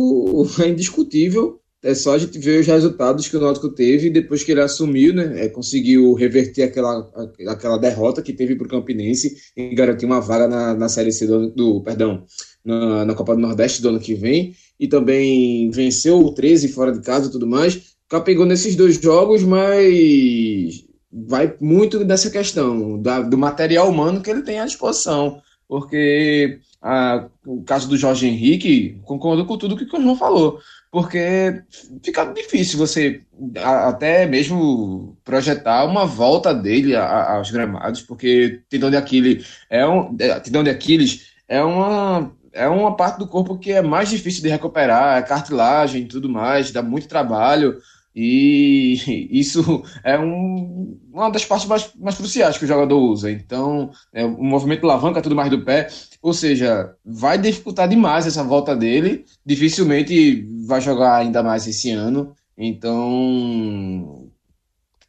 *laughs* é indiscutível. É só a gente ver os resultados que o Náutico teve depois que ele assumiu, né? É, conseguiu reverter aquela, aquela derrota que teve para o Campinense e garantir uma vaga na, na Série C do, do perdão, na, na, Copa do Nordeste do ano que vem. E também venceu o 13 fora de casa e tudo mais. Capegou nesses dois jogos, mas vai muito dessa questão da, do material humano que ele tem à disposição. Porque a, o caso do Jorge Henrique, concordo com tudo que o João falou porque fica difícil você até mesmo projetar uma volta dele aos gramados, porque tendão de Aquiles é um é, tendão de Aquiles é uma é uma parte do corpo que é mais difícil de recuperar, é cartilagem e tudo mais, dá muito trabalho. E *laughs* isso é um, uma das partes mais, mais cruciais que o jogador usa. Então, é, o movimento alavanca tudo mais do pé, ou seja, vai dificultar demais essa volta dele. Dificilmente vai jogar ainda mais esse ano. Então,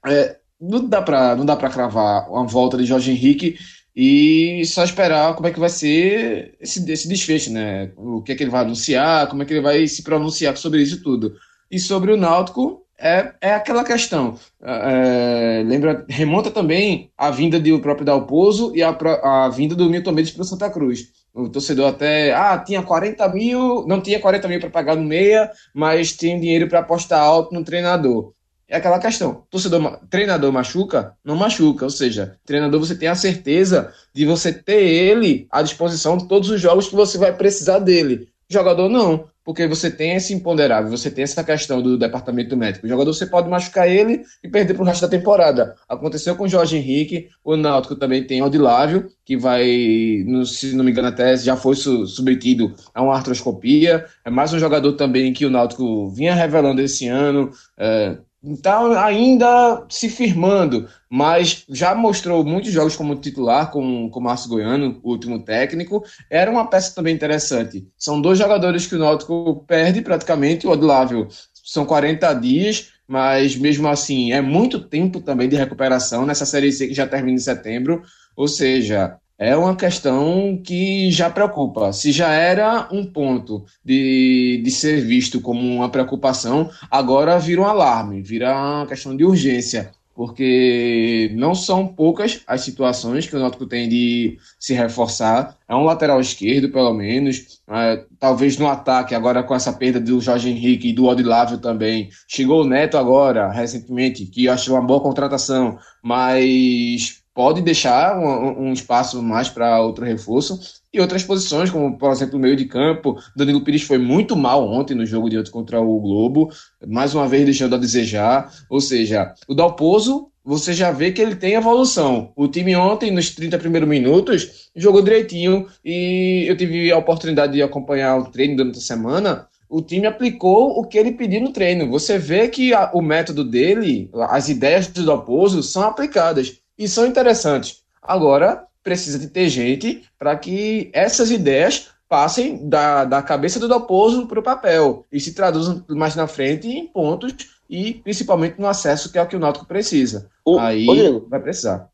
é, não dá para não dá para cravar uma volta de Jorge Henrique e só esperar como é que vai ser esse, esse desfecho, né? O que é que ele vai anunciar, como é que ele vai se pronunciar sobre isso tudo. E sobre o Náutico, é, é aquela questão. É, lembra, remonta também a vinda do próprio Dalpozo e a, a vinda do Milton Mendes para o Santa Cruz. O torcedor até, ah, tinha 40 mil, não tinha 40 mil para pagar no meia, mas tinha dinheiro para apostar alto no treinador. É aquela questão. Torcedor, treinador machuca? Não machuca. Ou seja, treinador você tem a certeza de você ter ele à disposição de todos os jogos que você vai precisar dele. Jogador não porque você tem esse imponderável, você tem essa questão do departamento médico. O jogador você pode machucar ele e perder para o resto da temporada. Aconteceu com o Jorge Henrique, o Náutico também tem Odilávio, que vai, no, se não me engano até, já foi su submetido a uma artroscopia. É mais um jogador também que o Náutico vinha revelando esse ano. É, está ainda se firmando, mas já mostrou muitos jogos como titular com o Márcio Goiano, o último técnico. Era uma peça também interessante. São dois jogadores que o Náutico perde praticamente, o Odilávio são 40 dias, mas mesmo assim é muito tempo também de recuperação nessa Série C que já termina em setembro, ou seja, é uma questão que já preocupa. Se já era um ponto de, de ser visto como uma preocupação, agora vira um alarme, vira uma questão de urgência, porque não são poucas as situações que o Náutico tem de se reforçar. É um lateral esquerdo, pelo menos. É, talvez no ataque, agora com essa perda do Jorge Henrique e do Odilávio também. Chegou o Neto agora, recentemente, que eu acho uma boa contratação, mas pode deixar um, um espaço mais para outro reforço. E outras posições, como por exemplo o meio de campo, Danilo Pires foi muito mal ontem no jogo de ontem contra o Globo, mais uma vez deixando a desejar. Ou seja, o Dalpozo, você já vê que ele tem evolução. O time ontem, nos 30 primeiros minutos, jogou direitinho e eu tive a oportunidade de acompanhar o treino durante a semana o time aplicou o que ele pediu no treino. Você vê que a, o método dele, as ideias do Dalpozo são aplicadas e são interessantes. Agora, precisa de ter gente para que essas ideias passem da, da cabeça do Dalpozo para o papel e se traduzam mais na frente em pontos e principalmente no acesso que é o que o Náutico precisa. O, Aí Diego, vai precisar.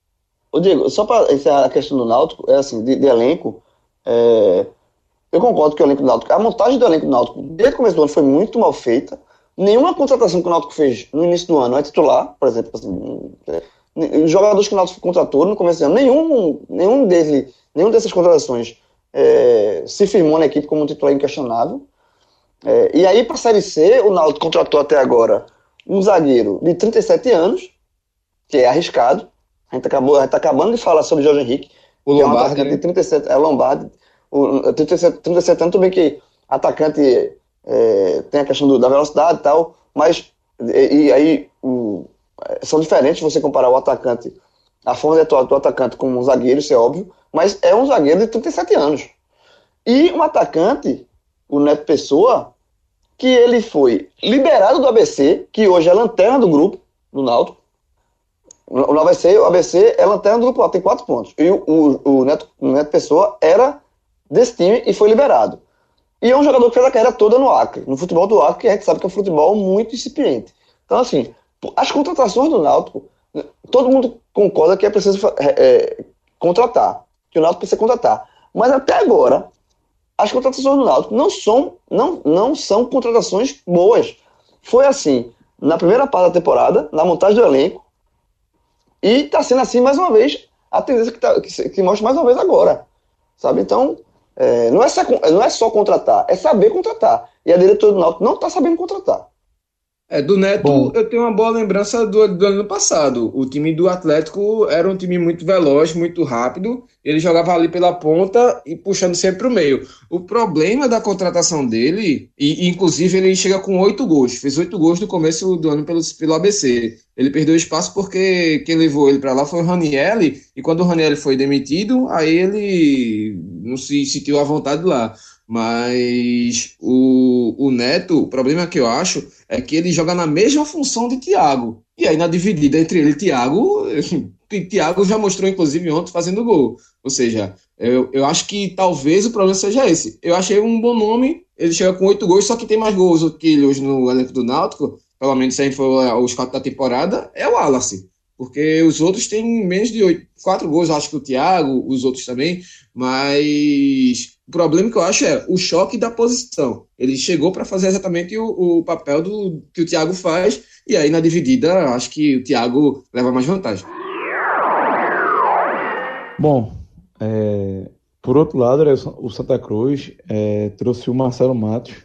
Ô Diego, só para encerrar a questão do Náutico, é assim, de, de elenco, é, eu concordo que o elenco do Náutico, a montagem do elenco do Náutico desde o começo do ano foi muito mal feita. Nenhuma contratação que o Náutico fez no início do ano é titular, por exemplo, assim, jogadores que o Náutico contratou no começo do ano, nenhum, nenhum, dele, nenhum dessas contratações é, se firmou na equipe como um titular inquestionável. É, e aí, para a Série C, o Náutico contratou até agora um zagueiro de 37 anos, que é arriscado. A gente acabou, está acabando de falar sobre o Jorge Henrique, o que Lombardi, é um né? de 37, é Lombardi, o, 37, 37 anos, tudo bem que atacante é, tem a questão do, da velocidade e tal, mas e, e aí são diferentes você comparar o atacante, a forma de atuar do atacante com um zagueiro, isso é óbvio, mas é um zagueiro de 37 anos. E um atacante, o Neto Pessoa, que ele foi liberado do ABC, que hoje é lanterna do grupo, do Náutico. No ABC, o ABC é lanterna do grupo, tem quatro pontos. E o, o, o, Neto, o Neto Pessoa era desse time e foi liberado. E é um jogador que fez a carreira toda no Acre, no futebol do Acre, que a gente sabe que é um futebol muito incipiente. Então, assim, as contratações do Náutico, todo mundo concorda que é preciso é, é, contratar, que o Náutico precisa contratar. Mas até agora, as contratações do Náutico não são, não, não são contratações boas. Foi assim na primeira parte da temporada, na montagem do elenco, e está sendo assim mais uma vez a tendência que, tá, que, que mostra mais uma vez agora. Sabe? Então, é, não, é só, não é só contratar, é saber contratar. E a diretoria do Náutico não está sabendo contratar. É, do Neto, Bom. eu tenho uma boa lembrança do, do, ano passado. O time do Atlético era um time muito veloz, muito rápido. Ele jogava ali pela ponta e puxando sempre para o meio. O problema da contratação dele, e inclusive ele chega com oito gols, fez oito gols no começo do ano pelo, pelo ABC. Ele perdeu espaço porque quem levou ele para lá foi o Ranielli, e quando o Ranielli foi demitido, aí ele não se sentiu à vontade lá. Mas o, o Neto, o problema que eu acho é que ele joga na mesma função de Thiago. E aí na dividida entre ele e Thiago, *laughs* Thiago já mostrou, inclusive, ontem fazendo gol. Ou seja, eu, eu acho que talvez o problema seja esse. Eu achei um bom nome, ele chega com oito gols, só que tem mais gols do que ele hoje no elenco do Náutico, pelo menos se aí for os quatro da temporada, é o Wallace. Porque os outros têm menos de oito, quatro gols, acho que o Thiago, os outros também, mas o problema que eu acho é o choque da posição. Ele chegou para fazer exatamente o, o, papel do que o Thiago faz, e aí na dividida acho que o Thiago leva mais vantagem. Bom, é, por outro lado, o Santa Cruz é, trouxe o Marcelo Matos,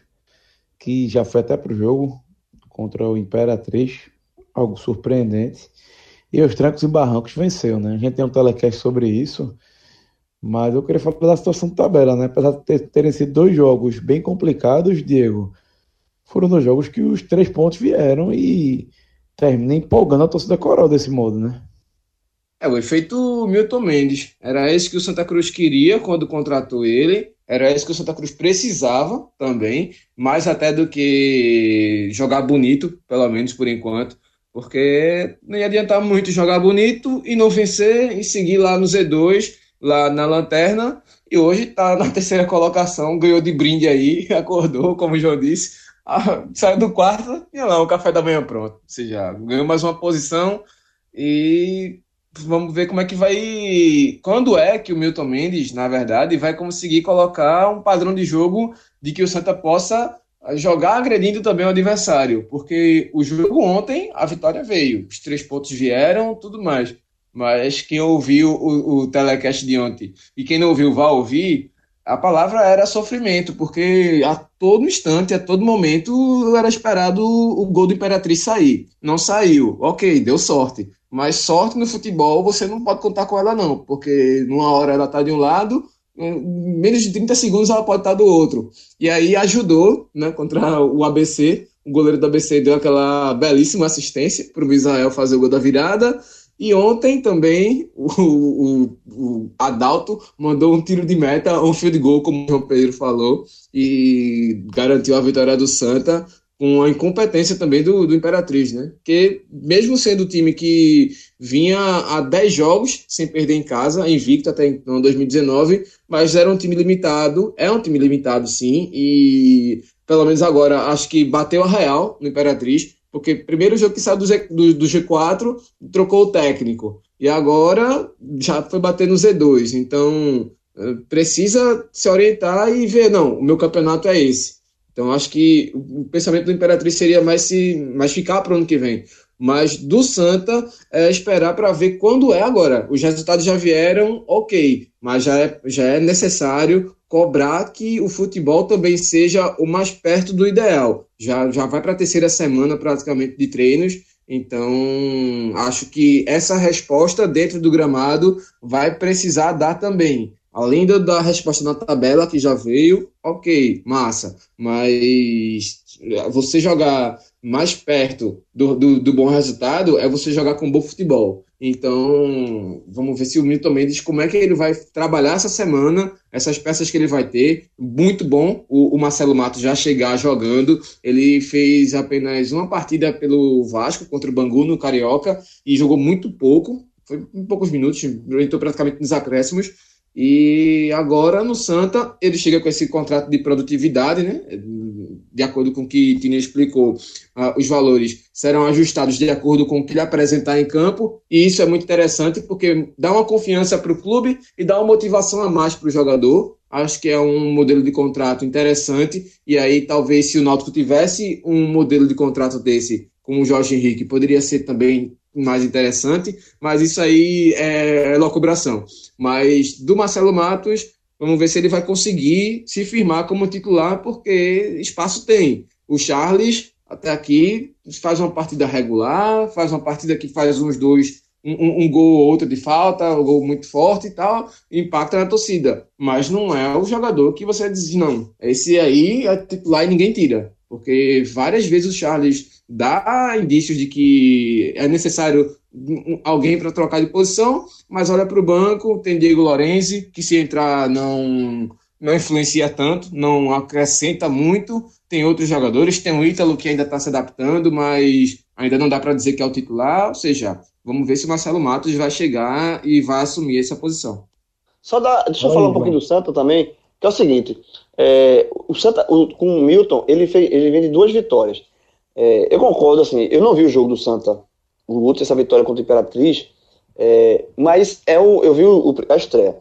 que já foi até para o jogo contra o Imperatriz, algo surpreendente. E os trancos e barrancos venceu, né? A gente tem um telecast sobre isso. Mas eu queria falar da situação da tabela, né? Apesar de ter, terem sido dois jogos bem complicados, Diego, foram dois jogos que os três pontos vieram e termina empolgando a torcida coral desse modo, né? É, o efeito Milton Mendes. Era esse que o Santa Cruz queria quando contratou ele. Era esse que o Santa Cruz precisava também, mais até do que jogar bonito, pelo menos por enquanto. Porque não ia adiantar muito jogar bonito e não vencer e seguir lá no Z2 lá na lanterna e hoje está na *laughs* terceira colocação, ganhou de brinde aí, *laughs* acordou, como o João disse, saiu do quarto e lá, o café da manhã pronto. Ou seja, ganhou mais uma posição e vamos ver como é que vai. Quando é que o Milton Mendes, na verdade, vai conseguir colocar um padrão de jogo de que o Santa possa jogar agredindo também o adversário, porque o jogo ontem, a vitória veio, os três pontos vieram, tudo mais mas quem ouviu o, o telecast de ontem e quem não ouviu vai ouvir, a palavra era sofrimento, porque a todo instante, a todo momento, era esperado o gol do Imperatriz sair. Não saiu, ok, deu sorte. Mas sorte no futebol você não pode contar com ela, não, porque numa hora ela está de um lado, menos de 30 segundos ela pode estar tá do outro. E aí ajudou né, contra o ABC. O goleiro do ABC deu aquela belíssima assistência para o Israel fazer o gol da virada. E ontem também o, o, o, Adalto mandou um tiro de meta, um field goal, como o João Pedro falou, e garantiu a vitória do Santa com a incompetência também do, do Imperatriz, né? Que mesmo sendo o time que vinha há 10 jogos sem perder em casa, invicto até então 2019, mas era um time limitado, é um time limitado sim, e pelo menos agora acho que bateu a real no Imperatriz, porque primeiro jogo que saiu do, Z, do, do, G4 trocou o técnico. E agora já foi bater no Z2. Então eh, precisa se orientar e ver, não, o meu campeonato é esse. Então acho que o pensamento do Imperatriz seria mais, se, mais ficar para o ano que vem. Mas do Santa é esperar para ver quando é agora. Os resultados já vieram, ok, mas já é, já é necessário cobrar que o futebol também seja o mais perto do ideal. Já, já vai para a terceira semana praticamente de treinos, então acho que essa resposta dentro do gramado vai precisar dar também. Além da, resposta na tabela que já veio, ok, massa. Mas você jogar mais perto do, do, do, bom resultado é você jogar com bom futebol. Então, vamos ver se o Milton Mendes, como é que ele vai trabalhar essa semana, essas peças que ele vai ter. Muito bom o, o Marcelo Matos já chegar jogando. Ele fez apenas uma partida pelo Vasco contra o Bangu no Carioca e jogou muito pouco, foi em poucos minutos, entrou praticamente nos acréscimos. E agora no Santa ele chega com esse contrato de produtividade, né? De acordo com o que Tina explicou, uh, os valores serão ajustados de acordo com o que ele apresentar em campo, e isso é muito interessante porque dá uma confiança para o clube e dá uma motivação a mais para o jogador. Acho que é um modelo de contrato interessante, e aí talvez se o Náutico tivesse um modelo de contrato desse com o Jorge Henrique, poderia ser também mais interessante, mas isso aí é, é locubração. Mas do Marcelo Matos, vamos ver se ele vai conseguir se firmar como titular, porque espaço tem. O Charles, até aqui, faz uma partida regular, faz uma partida que faz uns dois, um, um gol ou outro de falta, um gol muito forte e tal, impacta na torcida. Mas não é o jogador que você diz, não, esse aí é titular e ninguém tira. Porque várias vezes o Charles dá indícios de que é necessário alguém para trocar de posição, mas olha para o banco, tem Diego Lorenzi, que se entrar não, não influencia tanto, não acrescenta muito, tem outros jogadores, tem o Ítalo que ainda está se adaptando, mas ainda não dá para dizer que é o titular, ou seja, vamos ver se o Marcelo Matos vai chegar e vai assumir essa posição. Só dá, deixa eu falar um pouquinho do Santa também, que é o seguinte, é, o Santa, o, com o Milton, ele, fez, ele vem de duas vitórias. É, eu concordo, assim, eu não vi o jogo do Santa, o Lutz, essa vitória contra o Imperatriz, é, mas é o, eu vi o, a estreia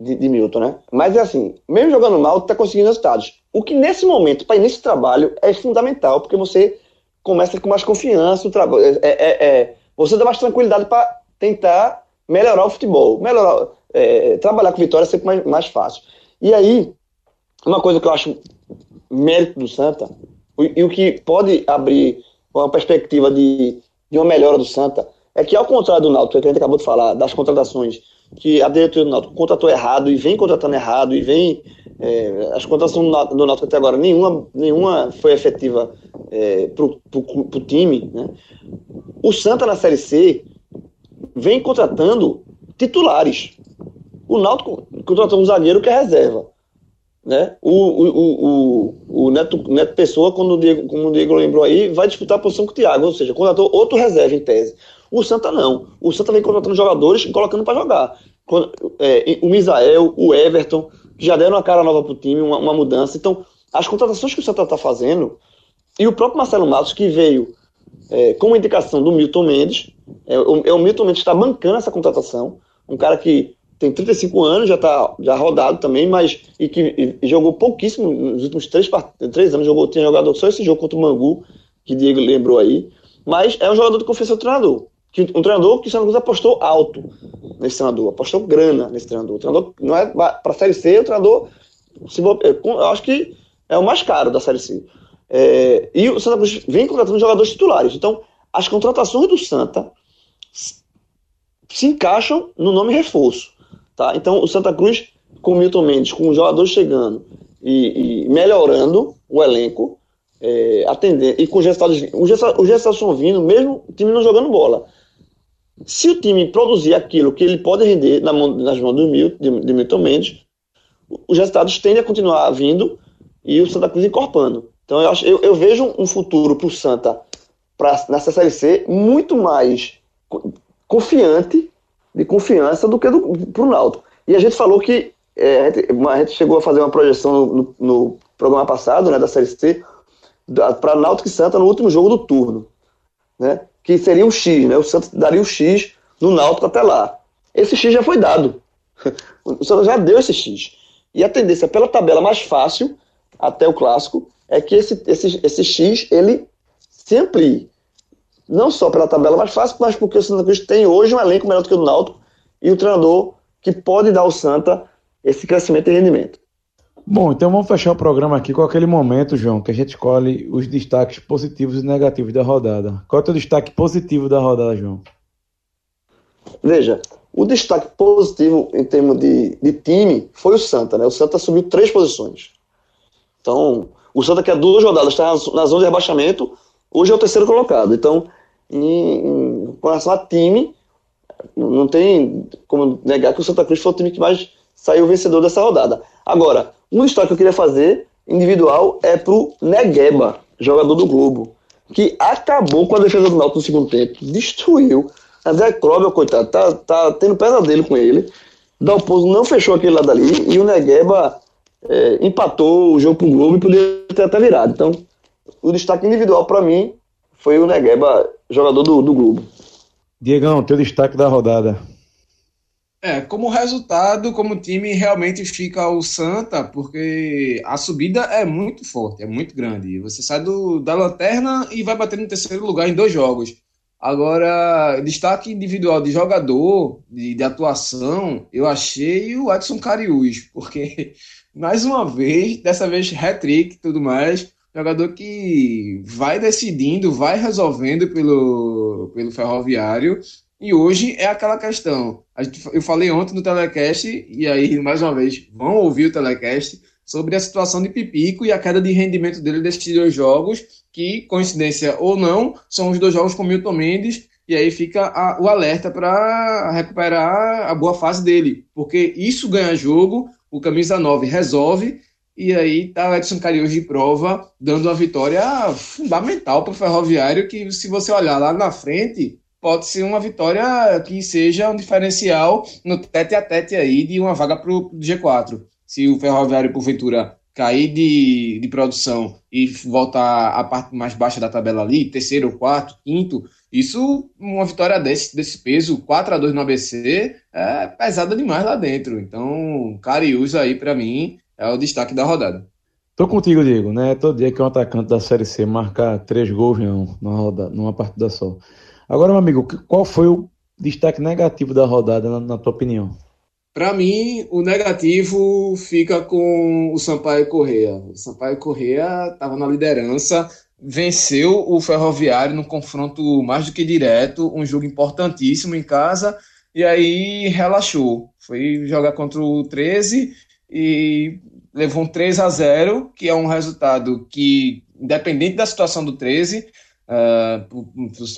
de, de, Milton, né? Mas é assim, mesmo jogando mal, tá conseguindo resultados. O que nesse momento, para início de trabalho, é fundamental, porque você começa com mais confiança, o trabalho, é, é, é você dá mais tranquilidade para tentar melhorar o futebol, melhorar, é, trabalhar com vitória é sempre mais, mais fácil. E aí, uma coisa que eu acho mérito do Santa e o que pode abrir uma perspectiva de, de uma melhora do Santa é que, ao contrário do Náutico, que a gente acabou de falar, das contratações, que a diretoria do Náutico contratou errado e vem contratando errado e vem. É, as contratações do Náutico até agora, nenhuma, nenhuma foi efetiva é, para o time. Né? O Santa na Série C vem contratando titulares. O Náutico contratou um zagueiro que é reserva. Né? O, o, o, o, Neto, Neto Pessoa, quando o Diego, como o Diego lembrou aí, vai disputar a posição com o Thiago, ou seja, contratou outro reserva em tese. O Santa não. O Santa vem contratando jogadores e colocando para jogar. Quando, é, o Misael, o Everton, que já deram uma cara nova para o time, uma, uma, mudança. Então, as contratações que o Santa está fazendo, e o próprio Marcelo Matos, que veio é, com uma indicação do Milton Mendes, é, o, é o Milton Mendes que está bancando essa contratação, um cara que tem 35 anos, já está já rodado também, mas e que e jogou pouquíssimo nos últimos três, três anos, jogou, tinha jogado só esse jogo contra o Mangu, que o Diego lembrou aí, mas é um jogador de confiança do treinador. Que, um treinador que o Santa Cruz apostou alto nesse treinador, apostou grana nesse treinador. O treinador não é para a Série C, o treinador, se, eu acho que é o mais caro da Série C. É, e o Santa Cruz vem contratando jogadores titulares. Então, as contratações do Santa se encaixam no nome reforço. Tá? Então, o Santa Cruz, com o Milton Mendes, com os jogadores chegando e, e melhorando o elenco, é, atender, e com os resultados, os resultados estão vindo, mesmo o time não jogando bola. Se o time produzir aquilo que ele pode render na mão, nas mãos do Milton, de, de Milton Mendes, os resultados tendem a continuar vindo e o Santa Cruz encorpando. Então eu, acho, eu, eu vejo um futuro para o Santa pra, nessa Série C muito mais confiante de confiança do que para o Náutico. E a gente falou que é, a, gente, a, gente, chegou a fazer uma projeção no, no programa passado, né, da Série C, para Náutico e Santa no último jogo do turno, né, que seria um X, né, o Santa daria um X no Náutico até lá. Esse X já foi dado. *laughs* O Santa já deu esse X. E a tendência pela tabela mais fácil, até o clássico, é que esse, esse, esse X ele se amplie não só pela tabela mais fácil, mas porque o Santa Cruz tem hoje um elenco melhor do que o do Náutico e o treinador que pode dar ao Santa esse crescimento e rendimento. Bom, então vamos fechar o programa aqui com aquele momento, João, que a gente escolhe os destaques positivos e negativos da rodada. Qual é o teu destaque positivo da rodada, João? Veja, O destaque positivo em termos de, de time foi o Santa, né? O Santa subiu três posições. Então, o Santa que há duas rodadas está na zona de rebaixamento, hoje é o terceiro colocado. Então, em, em, com relação a time, não tem como negar que o Santa Cruz foi o time que mais saiu vencedor dessa rodada. Agora, um destaque que eu queria fazer, individual, é pro Negueba, jogador do Globo, que acabou com a defesa do Náutico no segundo tempo, destruiu. André Krobel, coitado, tá, tá tendo pesadelo com ele. Dalpozo não fechou aquele lado ali e o Negueba é, empatou o jogo pro Globo e poderia ter até virado. Então, o destaque individual para mim foi o Negueba, jogador do, do Globo. Diegão, teu destaque da rodada. É, como resultado, como time realmente fica o Santa, porque a subida é muito forte, é muito grande. Você sai do, da lanterna e vai bater no terceiro lugar em dois jogos. Agora, destaque individual de jogador, de, de atuação, eu achei o Edson Cariús, porque, *laughs* mais uma vez, dessa vez hat-trick e tudo mais, jogador que vai decidindo, vai resolvendo pelo, pelo ferroviário e hoje é aquela questão. eu falei ontem no telecast, e aí, mais uma vez, vão ouvir o telecast sobre a situação de Pipico e a queda de rendimento dele desses dois jogos, que, coincidência ou não, são os dois jogos com Milton Mendes, e aí fica a, o alerta para recuperar a boa fase dele, porque isso ganha jogo, o camisa 9 resolve, e aí tá o Edson Cariús de prova, dando uma vitória fundamental para o Ferroviário, que se você olhar lá na frente, pode ser uma vitória que seja um diferencial no tete a tete aí de uma vaga para o G4. Se o Ferroviário, porventura, cair de, de produção e voltar à parte mais baixa da tabela ali, terceiro, quarto, quinto, isso, uma vitória desse, desse peso, 4 a 2 no ABC, é pesada demais lá dentro. Então, Cariús aí, para mim, é o destaque da rodada. Tô contigo, Diego, né? Todo dia que um atacante da Série C marcar três gols não, numa, rodada, numa partida só. Agora, meu amigo, qual foi o destaque negativo da rodada, na, na tua opinião? Para mim, o negativo fica com o Sampaio Correia. O Sampaio Correia estava na liderança, venceu o Ferroviário num confronto mais do que direto, um jogo importantíssimo em casa, e aí relaxou. Foi jogar contra o 13 e levou um 3 a 0, que é um resultado que, independente da situação do 13, uh, por,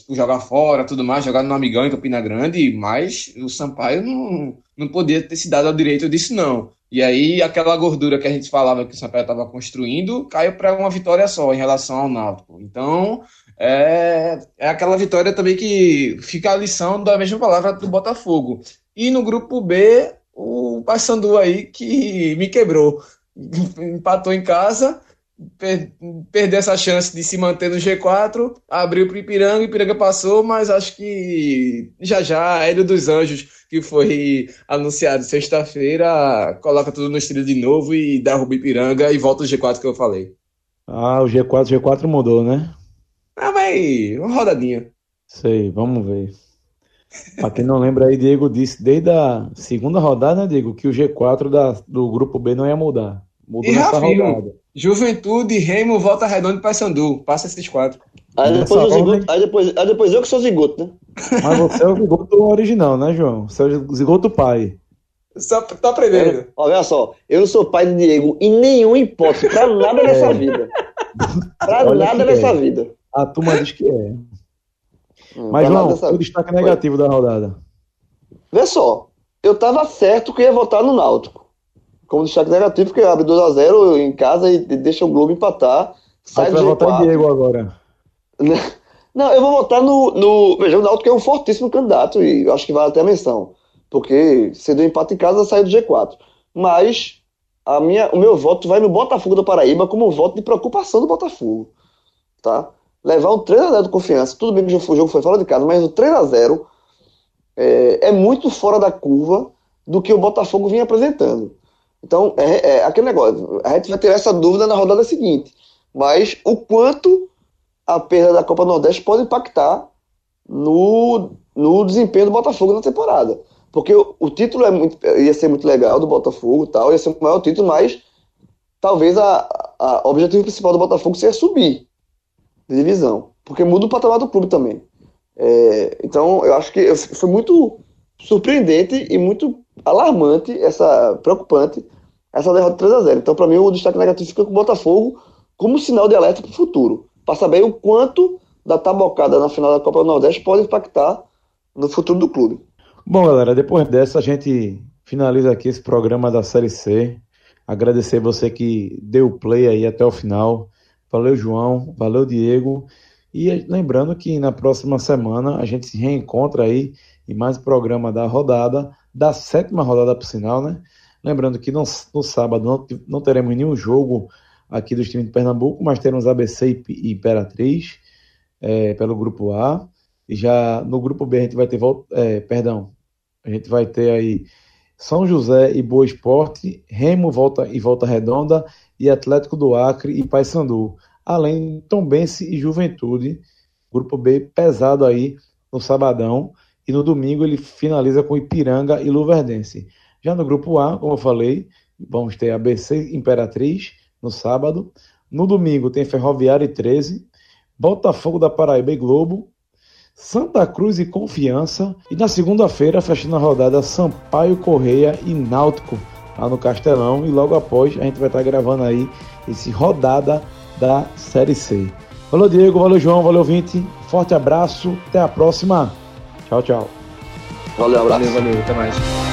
por, jogar fora, tudo mais, jogar no Amigão em Campina Grande, mas o Sampaio não, não podia ter se dado ao direito disso, não. E aí, aquela gordura que a gente falava que o Sampaio estava construindo caiu para uma vitória só em relação ao Náutico. Então, é, é aquela vitória também que fica a lição da mesma palavra do Botafogo. E no grupo B, o Paysandu aí que me quebrou. Empatou em casa per perder essa chance de se manter no G4, abriu para o Ipiranga, Ipiranga passou, mas acho que já já Hélio dos Anjos, que foi anunciado sexta-feira, coloca tudo no estilo de novo e derruba o Ipiranga e volta o G4 que eu falei. Ah, o G4, G4 mudou, né? Ah, mas uma rodadinha. Sei, vamos ver. Pra quem não lembra aí, Diego disse desde a segunda rodada, né, Diego, que o G4 da, do grupo B não ia mudar. Mudou e nessa rodada. Juventude, Remo, Volta Redonda e Paysandu. Passa esses quatro. Aí depois, eu zigoto, aí, depois, aí depois eu que sou zigoto, né? Mas você é o zigoto original, né, João? Você é o zigoto pai. Só tá aprendendo. É, olha só, eu não sou pai de Diego em nenhum hipótese, pra nada nessa é. vida. *laughs* Pra olha nada nessa é. vida. A turma diz que é. Hum, Mas, João, o destaque negativo Foi. da rodada. Vê só, eu tava certo que ia votar no Náutico como destaque negativo, porque abre 2x0 em casa e deixa o Globo empatar. Sai vai votar em Diego agora. Não, eu vou votar no, no. Veja, o Náutico é um fortíssimo candidato e acho que vale até a menção. Porque se deu empate em casa, sai do G4. Mas a minha, o meu voto vai no Botafogo da Paraíba como um voto de preocupação do Botafogo. Tá? Levar um 3x0 de confiança. Tudo bem que o jogo foi fora de casa, mas o 3x0 é, é muito fora da curva do que o Botafogo vinha apresentando. Então, é, é, aquele negócio. A gente vai ter essa dúvida na rodada seguinte. Mas o quanto a perda da Copa Nordeste pode impactar no, no desempenho do Botafogo na temporada. Porque o, o título é muito, ia ser muito legal do Botafogo tal, ia ser o maior título, mas talvez a, o objetivo principal do Botafogo seja subir de divisão. Porque muda o patamar do clube também. É, então, eu acho que foi muito surpreendente e muito alarmante, essa preocupante, essa derrota 3 a 0 Então, para mim, o destaque negativo fica com o Botafogo como sinal de alerta para o futuro, para saber o quanto da tabocada na final da Copa do Nordeste pode impactar no futuro do clube. Bom, galera, depois dessa a gente finaliza aqui esse programa da Série C. Agradecer você que deu play aí até o final. Valeu, João. Valeu, Diego. E lembrando que na próxima semana a gente se reencontra aí em mais programa da rodada, da sétima rodada por sinal, né? Lembrando que no, no sábado não, não teremos nenhum jogo aqui do time de Pernambuco, mas teremos ABC e Imperatriz é, pelo grupo A. E já no grupo B a gente vai ter, é, perdão, a gente vai ter aí São José e Boa Esporte, Remo volta e Volta Redonda e Atlético do Acre e Paysandu, além de Tombense e Juventude. Grupo B pesado aí no sabadão e no domingo ele finaliza com Ipiranga e Luverdense. Já no grupo A, como eu falei, vamos ter ABC Imperatriz no sábado. No domingo tem Ferroviária e 13, Botafogo da Paraíba e Globo, Santa Cruz e Confiança. E na segunda-feira, fechando a rodada, Sampaio Correia e Náutico lá no Castelão. E logo após a gente vai estar gravando aí esse rodada da Série C. Valeu, Diego. Valeu, João. Valeu, Vinte. Forte abraço. Até a próxima. Tchau, tchau. Valeu, abraço. Valeu, valeu. Até mais.